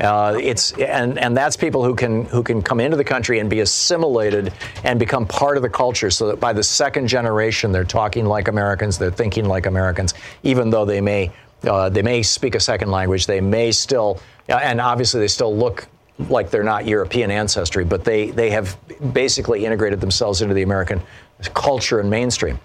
Uh, it's and and that's people who can who can come into the country and be assimilated and become part of the culture, so that by the second generation they're talking like Americans, they're thinking like Americans, even though they may uh, they may speak a second language, they may still uh, and obviously they still look like they're not European ancestry, but they they have basically integrated themselves into the American culture and mainstream.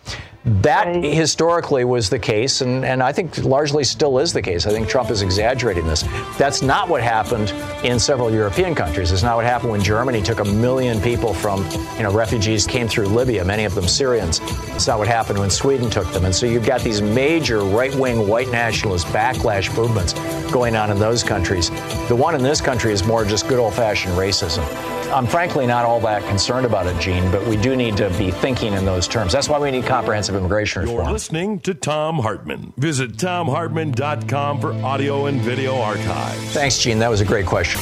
That historically was the case, and, and I think largely still is the case. I think Trump is exaggerating this. That's not what happened in several European countries. It's not what happened when Germany took a million people from, you know, refugees came through Libya, many of them Syrians. It's not what happened when Sweden took them. And so you've got these major right wing white nationalist backlash movements going on in those countries. The one in this country is more just good old fashioned racism. I'm frankly not all that concerned about it, Gene, but we do need to be thinking in those terms. That's why we need comprehensive immigration You're reform. listening to Thom Hartmann. Visit thomhartmann.com for audio and video archives. Thanks, Gene. That was a great question.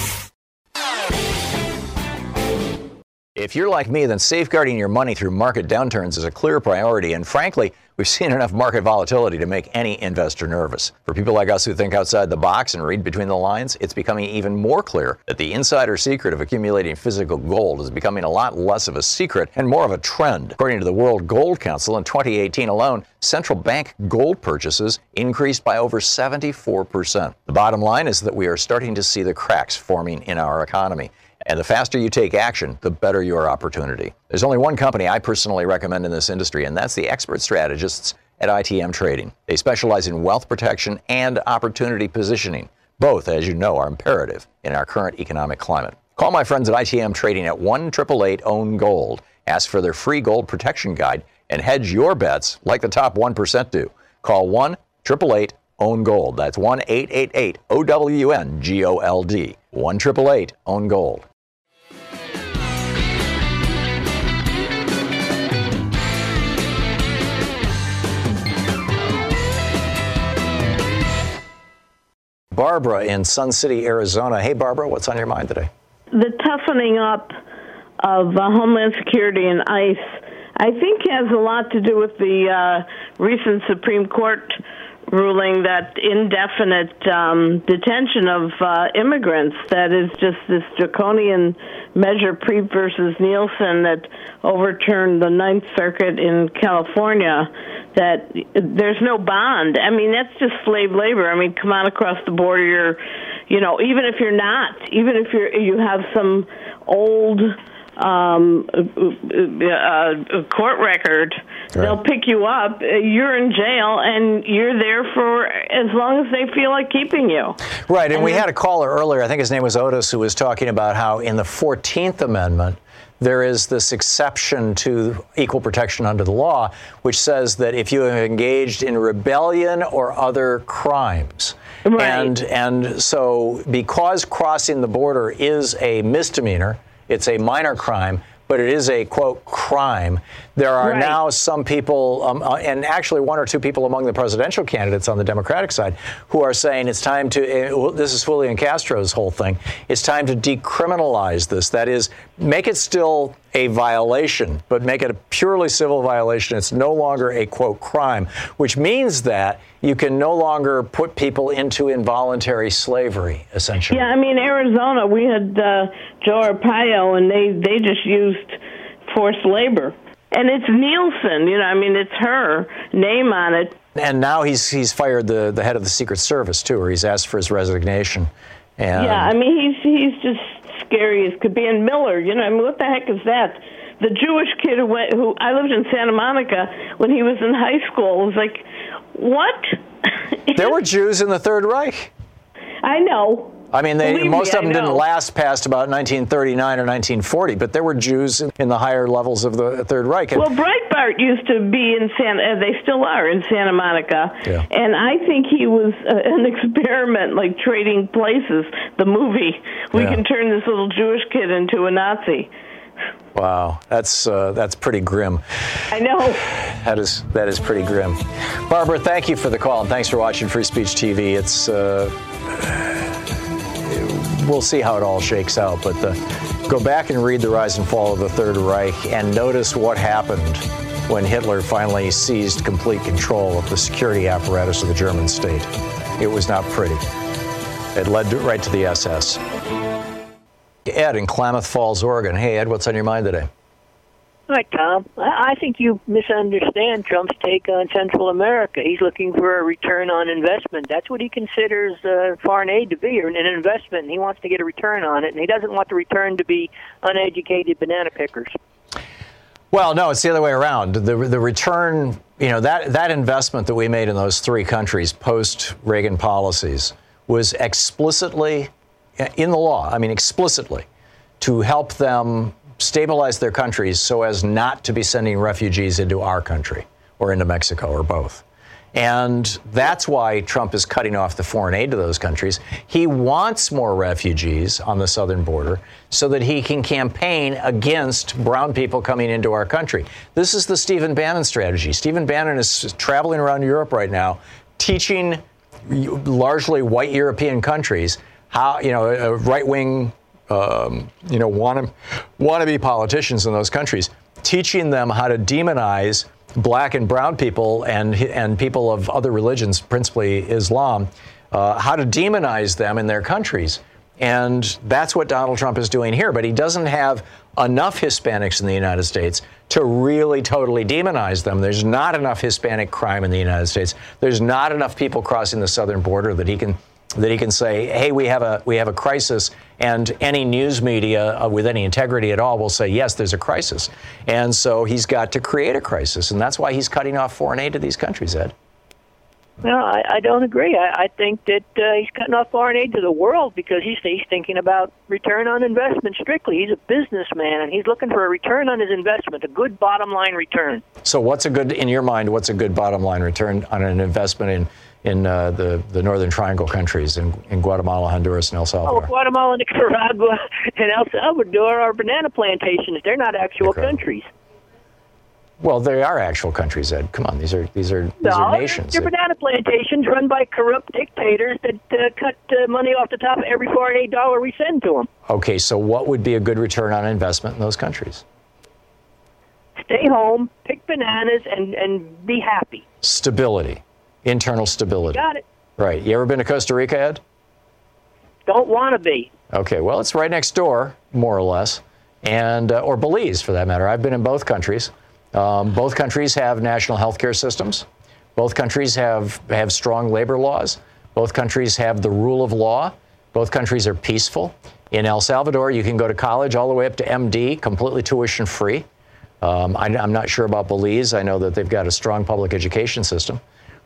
If you're like me, then safeguarding your money through market downturns is a clear priority. And frankly, we've seen enough market volatility to make any investor nervous. For people like us who think outside the box and read between the lines, it's becoming even more clear that the insider secret of accumulating physical gold is becoming a lot less of a secret and more of a trend. According to the World Gold Council, in 2018 alone, central bank gold purchases increased by over 74%. The bottom line is that we are starting to see the cracks forming in our economy. And the faster you take action, the better your opportunity. There's only one company I personally recommend in this industry, and that's the expert strategists at ITM Trading. They specialize in wealth protection and opportunity positioning. Both, as you know, are imperative in our current economic climate. Call my friends at ITM Trading at 1 888 Own Gold. Ask for their free gold protection guide and hedge your bets like the top 1% do. Call 1 888 Own Gold. That's 1 888 O W N G O L D. 1 888 Own Gold. Barbara in Sun City, Arizona. Hey, Barbara, what's on your mind today? the toughening up of uh, Homeland Security and ICE, I think, has a lot to do with the uh, recent Supreme Court ruling that indefinite um, detention of uh, immigrants, that is just this draconian measure, Preap versus Nielsen, that overturned the Ninth Circuit in California, that there's no bond. I mean, that's just slave labor. I mean, come on across the border, you're, you know, even if you're not, even if you're, you have some old um, uh, court record, they'll pick you up. You're in jail, and you're there for as long as they feel like keeping you. Right, and we had a caller earlier, I think his name was Otis, who was talking about how in the 14th Amendment, there is this exception to equal protection under the law, which says that if you have engaged in rebellion or other crimes, and and so because crossing the border is a misdemeanor, it's a minor crime, but it is a quote crime. There are Right. now some people, um, uh, and actually one or two people among the presidential candidates on the Democratic side, who are saying it's time to. Uh, this is Julian Castro's whole thing. It's time to decriminalize this. That is, make it still a violation, but make it a purely civil violation. It's no longer a quote crime, which means that you can no longer put people into involuntary slavery, essentially. Yeah, I mean Arizona, we had uh, Joe Arpaio, and they they just used forced labor, and it's Nielsen. You know, I mean it's her name on it. And now he's he's fired the, the head of the Secret Service too, or he's asked for his resignation. And yeah, I mean he's he's just scary as could be. And Miller, you know, I mean what the heck is that? The Jewish kid who went, who I lived in Santa Monica when he was in high school was like, what? there were Jews in the Third Reich. I know. I mean, they, Believe me, most I of them didn't last past about 1939 or 1940, but there were Jews in, in the higher levels of the Third Reich. And- Well, Breitbart used to be in Santa. Uh, they still are in Santa Monica, Yeah. and I think he was uh, an experiment, like trading places. The movie, we Yeah. can turn this little Jewish kid into a Nazi. wow, that's uh, that's pretty grim. I know. That is that is pretty grim. Barbara, thank you for the call and thanks for watching Free Speech TV. It's uh, we'll see how it all shakes out. But the, go back and read the rise and fall of the Third Reich and notice what happened when Hitler finally seized complete control of the security apparatus of the German state. It was not pretty. It led to, right to the SS. Ed in Klamath Falls, Oregon. Hey, Ed, what's on your mind today? Hi, Tom. I think you misunderstand Trump's take on Central America. He's looking for a return on investment. That's what he considers uh, foreign aid to be, or an investment, and he wants to get a return on it, and he doesn't want the return to be uneducated banana pickers. Well, no, it's the other way around. The the return, you know, that that investment that we made in those three countries post Reagan policies was explicitly in the law. I mean, explicitly to help them stabilize their countries so as not to be sending refugees into our country or into Mexico or both. And that's why Trump is cutting off the foreign aid to those countries. He wants more refugees on the southern border so that he can campaign against brown people coming into our country. This is the Stephen Bannon strategy. Stephen Bannon is traveling around Europe right now teaching largely white European countries how, you know, right wing um, you know, want to be politicians in those countries, teaching them how to demonize black and brown people and and people of other religions, principally Islam, uh, how to demonize them in their countries. And that's what Donald Trump is doing here. But he doesn't have enough Hispanics in the United States to really totally demonize them. There's not enough Hispanic crime in the United States. There's not enough people crossing the southern border that he can that he can say, "Hey, we have a we have a crisis," and any news media uh, with any integrity at all will say, "Yes, there's a crisis," and so he's got to create a crisis, and that's why he's cutting off foreign aid to these countries. Ed. No, I, I don't agree. I, I think that uh, he's cutting off foreign aid to the world because he's he's thinking about return on investment strictly. He's a businessman and he's looking for a return on his investment, a good bottom line return. So, what's a good in your mind? What's a good bottom line return on an investment in? In uh, the, the Northern Triangle countries in, in Guatemala, Honduras, and El Salvador. Oh, Guatemala, Nicaragua, and El Salvador are banana plantations. They're not actual countries. Well, they are actual countries, Ed. Come on, these are these are these no, are nations. They're banana plantations run by corrupt dictators that uh, cut uh, money off the top of every foreign aid dollar we send to them. Okay, so what would be a good return on investment in those countries? Stay home, pick bananas, and and be happy. Stability internal stability. Got it. Right. You ever been to Costa Rica, Ed? Don't want to be. Okay. Well, it's right next door, more or less, and uh, or Belize for that matter. I've been in both countries. Um, both countries have national health care systems. Both countries have have strong labor laws. Both countries have the rule of law. Both countries are peaceful. In El Salvador, you can go to college all the way up to MD, completely tuition free. Um, I, I'm not sure about Belize. I know that they've got a strong public education system.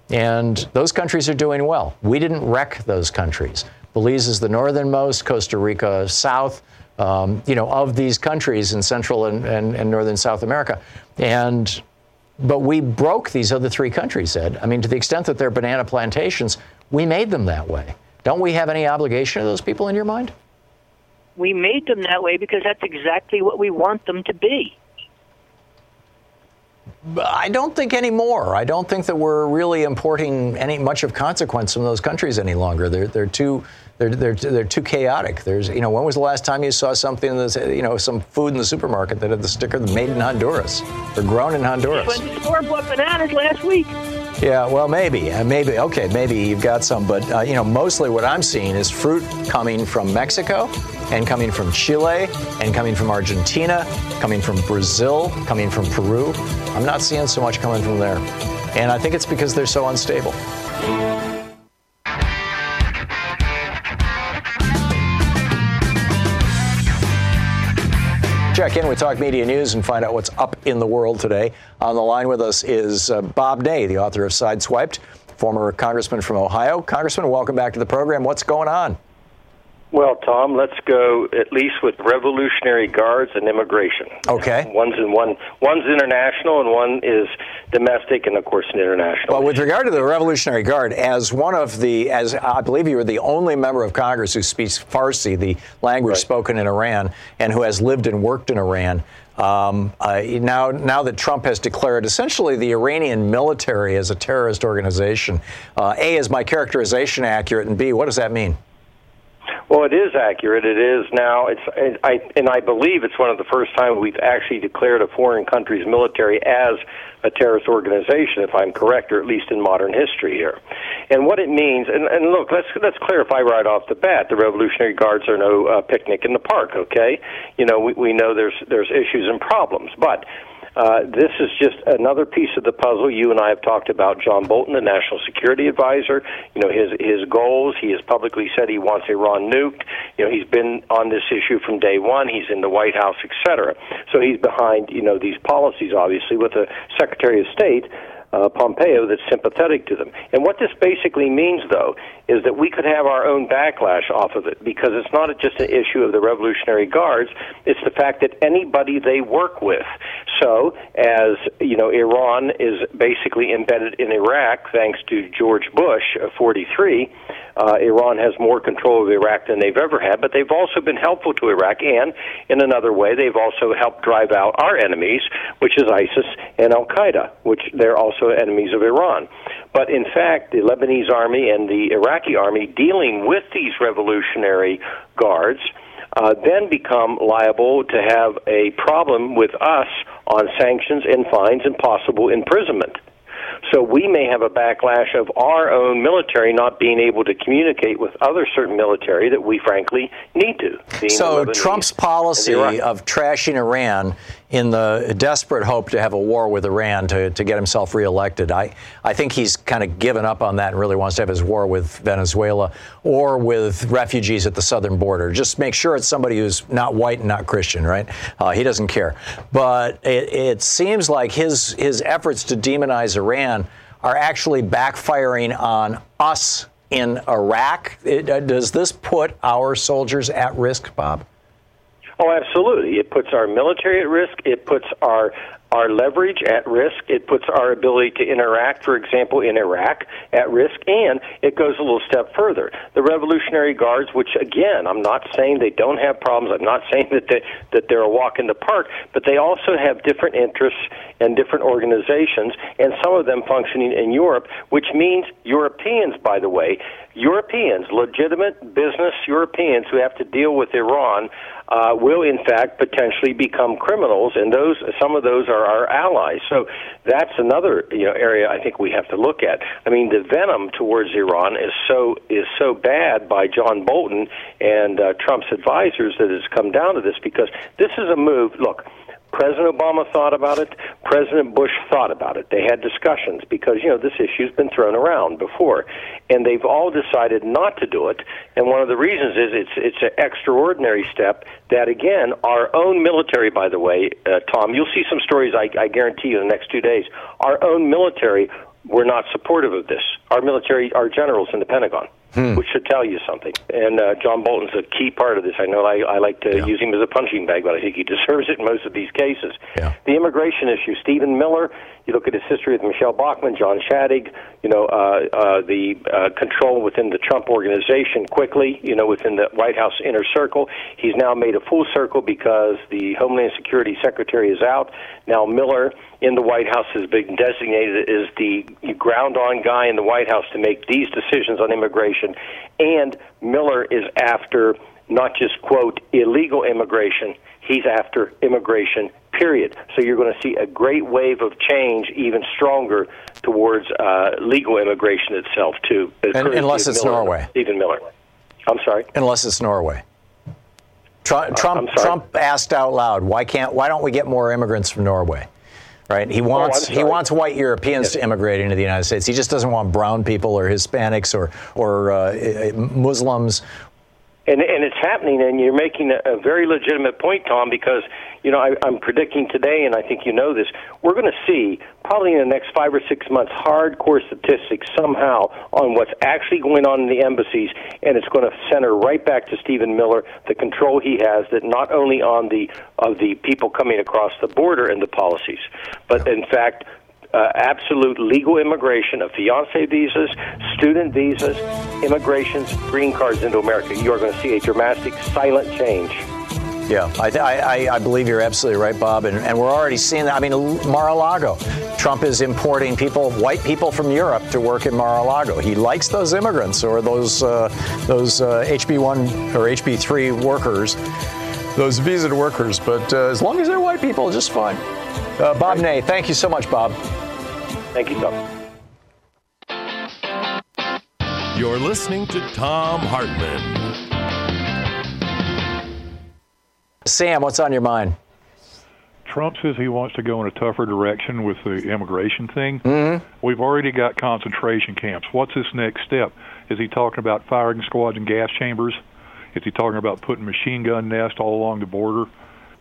And those countries are doing well. We didn't wreck those countries. Belize is the northernmost, Costa Rica south, um, you know, of these countries in Central and, and, and, Northern South America. And but we broke these other three countries, Ed. I mean, to the extent that they're banana plantations, we made them that way. Don't we have any obligation to those people in your mind? We made them that way because that's exactly what we want them to be. I don't think anymore. I don't think that we're really importing any much of consequence from those countries any longer. They're they're too they're they're they're too chaotic. There's you know when was the last time you saw something that's you know some food in the supermarket that had the sticker "Made in Honduras" or "Grown in Honduras"? To store bought bananas last week. Yeah, well, maybe, uh, maybe. Okay, maybe you've got some, but uh, you know, mostly what I'm seeing is fruit coming from Mexico, and coming from Chile, and coming from Argentina, coming from Brazil, coming from Peru. I'm not seeing so much coming from there, and I think it's because they're so unstable. check in with Talk Media News and find out what's up in the world today. On the line with us is uh, Bob Ney, the author of Sideswiped, former congressman from Ohio. Congressman, welcome back to the program. What's going on? Well, Tom, let's go at least with Revolutionary Guards and immigration. Okay. One's in one. One's international, and one is domestic, and of course, international. Well, with regard to the Revolutionary Guard, as one of the, as I believe you are the only member of Congress who speaks Farsi, the language right. spoken in Iran, and who has lived and worked in Iran. Um, uh, now, now that Trump has declared essentially the Iranian military as a terrorist organization, uh, A, is my characterization accurate, and B, what does that mean? Well, it is accurate. It is now. It's and I and I believe it's one of the first times we've actually declared a foreign country's military as a terrorist organization, if I'm correct, or at least in modern history here. And what it means, and, and look, let's let's clarify right off the bat: the Revolutionary Guards are no uh, picnic in the park. Okay, you know we we know there's there's issues and problems, but uh, this is just another piece of the puzzle. You and I have talked about John Bolton, the national security advisor. You know his his goals. He has publicly said he wants Iran nuked. You know he's been on this issue from day one. He's in the White House, etc. So he's behind you know these policies, obviously, with the Secretary of State uh, Pompeo that's sympathetic to them. And what this basically means, though, is that we could have our own backlash off of it because it's not just an issue of the Revolutionary Guards, it's the fact that anybody they work with. So, as you know, Iran is basically embedded in Iraq thanks to George Bush, uh, 43 uh, Iran has more control of Iraq than they've ever had, but they've also been helpful to Iraq, and in another way, they've also helped drive out our enemies, which is ISIS and Al Qaeda, which they're also enemies of Iran. But in fact, the Lebanese army and the Iraqi army dealing with these revolutionary guards. Uh, then become liable to have a problem with us on sanctions and fines and possible imprisonment. So we may have a backlash of our own military not being able to communicate with other certain military that we frankly need to. So Trump's policy of trashing Iran in the desperate hope to have a war with Iran to, to get himself reelected. I, I think he's kind of given up on that and really wants to have his war with Venezuela or with refugees at the southern border. Just make sure it's somebody who's not white and not Christian, right? Uh, he doesn't care. But it, it seems like his, his efforts to demonize Iran are actually backfiring on us in Iraq. It, uh, does this put our soldiers at risk, Bob? Oh, absolutely. It puts our military at risk. It puts our our leverage at risk. It puts our ability to interact, for example, in Iraq at risk, and it goes a little step further. The Revolutionary Guards, which again, I'm not saying they don't have problems. I'm not saying that they, that they're a walk in the park, but they also have different interests and different organizations, and some of them functioning in Europe, which means Europeans, by the way, Europeans, legitimate business Europeans who have to deal with Iran uh, will in fact potentially become criminals, and those some of those are our allies. So that's another you know area I think we have to look at. I mean, the venom towards Iran is so is so bad by John Bolton and uh, Trump's advisors that it's come down to this because this is a move. Look President Obama thought about it. President Bush thought about it. They had discussions because, you know, this issue's been thrown around before. And they've all decided not to do it. And one of the reasons is it's, it's an extraordinary step that, again, our own military, by the way, uh, Tom, you'll see some stories, I, I guarantee you, in the next two days. Our own military were not supportive of this. Our military, our generals in the Pentagon hmm. which should tell you something. And uh, John Bolton's a key part of this. I know I, I like to yeah. use him as a punching bag, but I think he deserves it in most of these cases. Yeah. The immigration issue, Stephen Miller, you look at his history with Michele Bachmann, John Shadegg, you know, uh, uh, the uh, control within the Trump organization quickly, you know, within the White House inner circle. He's now made a full circle because the Homeland Security Secretary is out. Now Miller in the White House has been designated as the ground on guy in the White House to make these decisions on immigration. And Miller is after not just, quote, illegal immigration, he's after immigration, period. So you're going to see a great wave of change, even stronger, towards uh, legal immigration itself, too. And, unless it's Miller, Norway. Stephen Miller. I'm sorry? Unless it's Norway. Trump, Trump, Trump asked out loud, "Why can't? Why don't we get more immigrants from Norway?" Right? He wants oh, he wants white Europeans yes. to immigrate into the United States. He just doesn't want brown people or Hispanics or or uh, Muslims and, and it's happening, and you're making a, a very legitimate point, Tom, because, you know, I, I'm predicting today, and I think you know this, we're going to see probably in the next five or six months hardcore statistics somehow on what's actually going on in the embassies, and it's going to center right back to Stephen Miller, the control he has that not only on the of the people coming across the border and the policies, but in fact uh, absolute legal immigration of fiance visas, student visas, immigrations, green cards into America. You are going to see a dramatic, silent change. Yeah, I, I, I believe you're absolutely right, Bob. And, and we're already seeing that. I mean, Mar-a-Lago. Trump is importing people, white people from Europe, to work in Mar-a-Lago. He likes those immigrants or those uh, those uh, HB1 or HB3 workers, those visa workers. But uh, as long as they're white people, just fine. Uh, Bob Ney, thank you so much, Bob. Thank you, Tom. You're listening to Thom Hartmann. Sam, what's on your mind? Trump says he wants to go in a tougher direction with the immigration thing. Mm-hmm. We've already got concentration camps. What's his next step? Is he talking about firing squads and gas chambers? Is he talking about putting machine gun nests all along the border?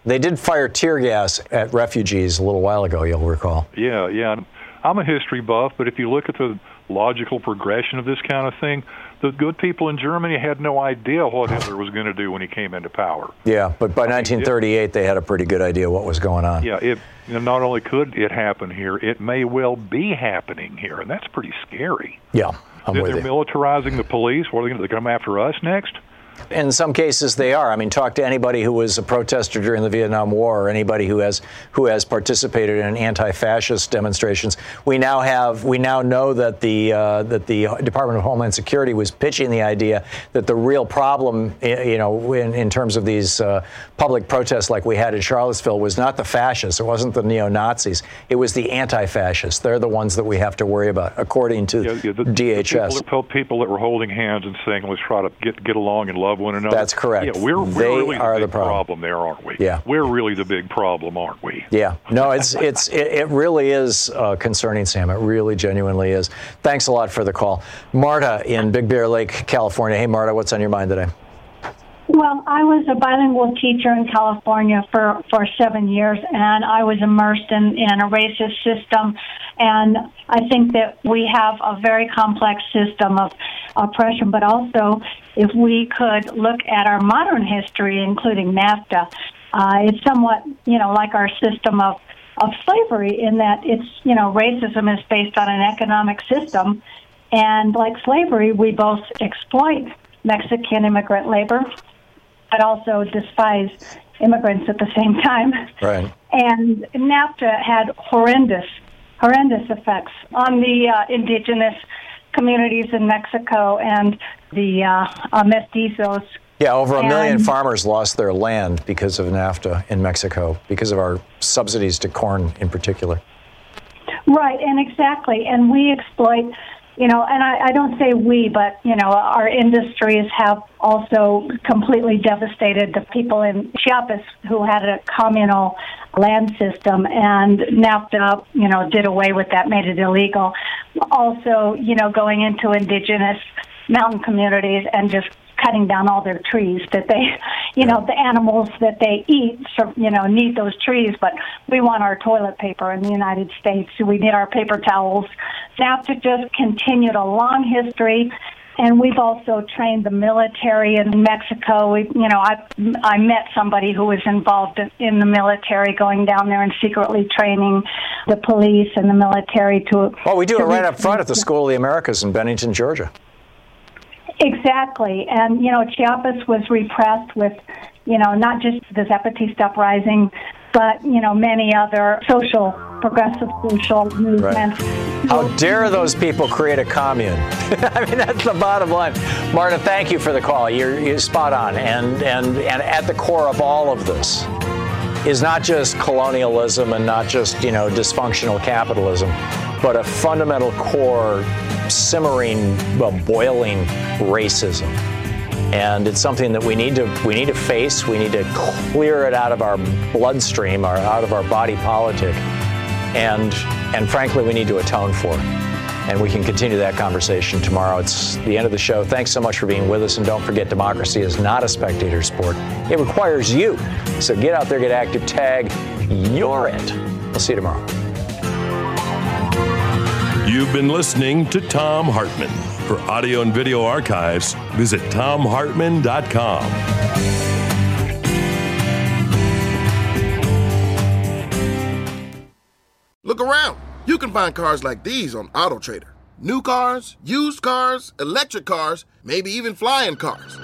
They did fire tear gas at refugees a little while ago, you'll recall. Yeah, yeah. I'm a history buff, but if you look at the logical progression of this kind of thing, the good people in Germany had no idea what Hitler was going to do when he came into power. Yeah, but by 1938, it, they had a pretty good idea what was going on. Yeah, it you know, not only could it happen here, it may well be happening here, and that's pretty scary. Yeah, I'm they're, with they're you. militarizing the police. What are they going to come after us next? In some cases, they are. I mean, talk to anybody who was a protester during the Vietnam War, or anybody who has who has participated in anti-fascist demonstrations. We now have we now know that the uh, that the Department of Homeland Security was pitching the idea that the real problem, you know, in, in terms of these uh, public protests like we had in Charlottesville, was not the fascists. It wasn't the neo Nazis. It was the anti-fascists. They're the ones that we have to worry about, according to yeah, yeah, the, DHS. The people, people that were holding hands and saying, "Let's try to get get along and love one another." That's correct. Yeah, we're, we're they really are the, the big problem. there, aren't we? Yeah. we're really the big problem, aren't we? Yeah, no, it's it's it, it really is uh, concerning, Sam. It really genuinely is. Thanks a lot for the call, Marta in Big Bear Lake, California. Hey, Marta, what's on your mind today? Well, I was a bilingual teacher in California for, for seven years, and I was immersed in, in a racist system. And I think that we have a very complex system of oppression, but also if we could look at our modern history, including NAFTA, uh, it's somewhat, you know, like our system of, of slavery in that it's, you know, racism is based on an economic system. And like slavery, we both exploit Mexican immigrant labor but also despise immigrants at the same time. Right. And NAFTA had horrendous, horrendous effects on the uh, indigenous communities in Mexico and the uh, uh, mestizos. Yeah, over a million And- farmers lost their land because of NAFTA in Mexico, because of our subsidies to corn in particular. Right, and exactly. And we exploit, you know, and I, I don't say we, but, you know, our industries have also completely devastated the people in Chiapas who had a communal land system, and NAFTA, you know, did away with that, made it illegal. Also, you know, going into indigenous mountain communities and just cutting down all their trees that they you know the animals that they eat so, you know need those trees but we want our toilet paper in the united states we need our paper towels NAFTA just continued a long history and we've also trained the military in Mexico. We, you know, I I met somebody who was involved in the military, going down there and secretly training the police and the military to. Well, we do it right up front at the School of the Americas in Bennington, Georgia. Exactly. And, you know, Chiapas was repressed with, you know, not just the Zapatista uprising, but, you know, many other social, progressive social movements. How dare those people create a commune? I mean, that's the bottom line. Marta, thank you for the call. You're, you're spot on. And, and, and at the core of all of this is not just colonialism and not just, you know, dysfunctional capitalism, but a fundamental core, simmering, well, boiling racism. And it's something that we need to we need to face. We need to clear it out of our bloodstream, or out of our body politic, and and frankly, we need to atone for it. And we can continue that conversation tomorrow. It's the end of the show. Thanks so much for being with us. And don't forget, democracy is not a spectator sport. It requires you. So get out there, get active, tag. You're it. We'll see you tomorrow. You've been listening to Thom Hartmann. For audio and video archives, visit thomhartmann.com. Look around. You can find cars like these on AutoTrader. New cars, used cars, electric cars, maybe even flying cars.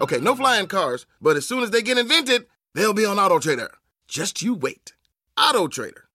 Okay, no flying cars, but as soon as they get invented, they'll be on Auto Trader. Just you wait. Auto Trader.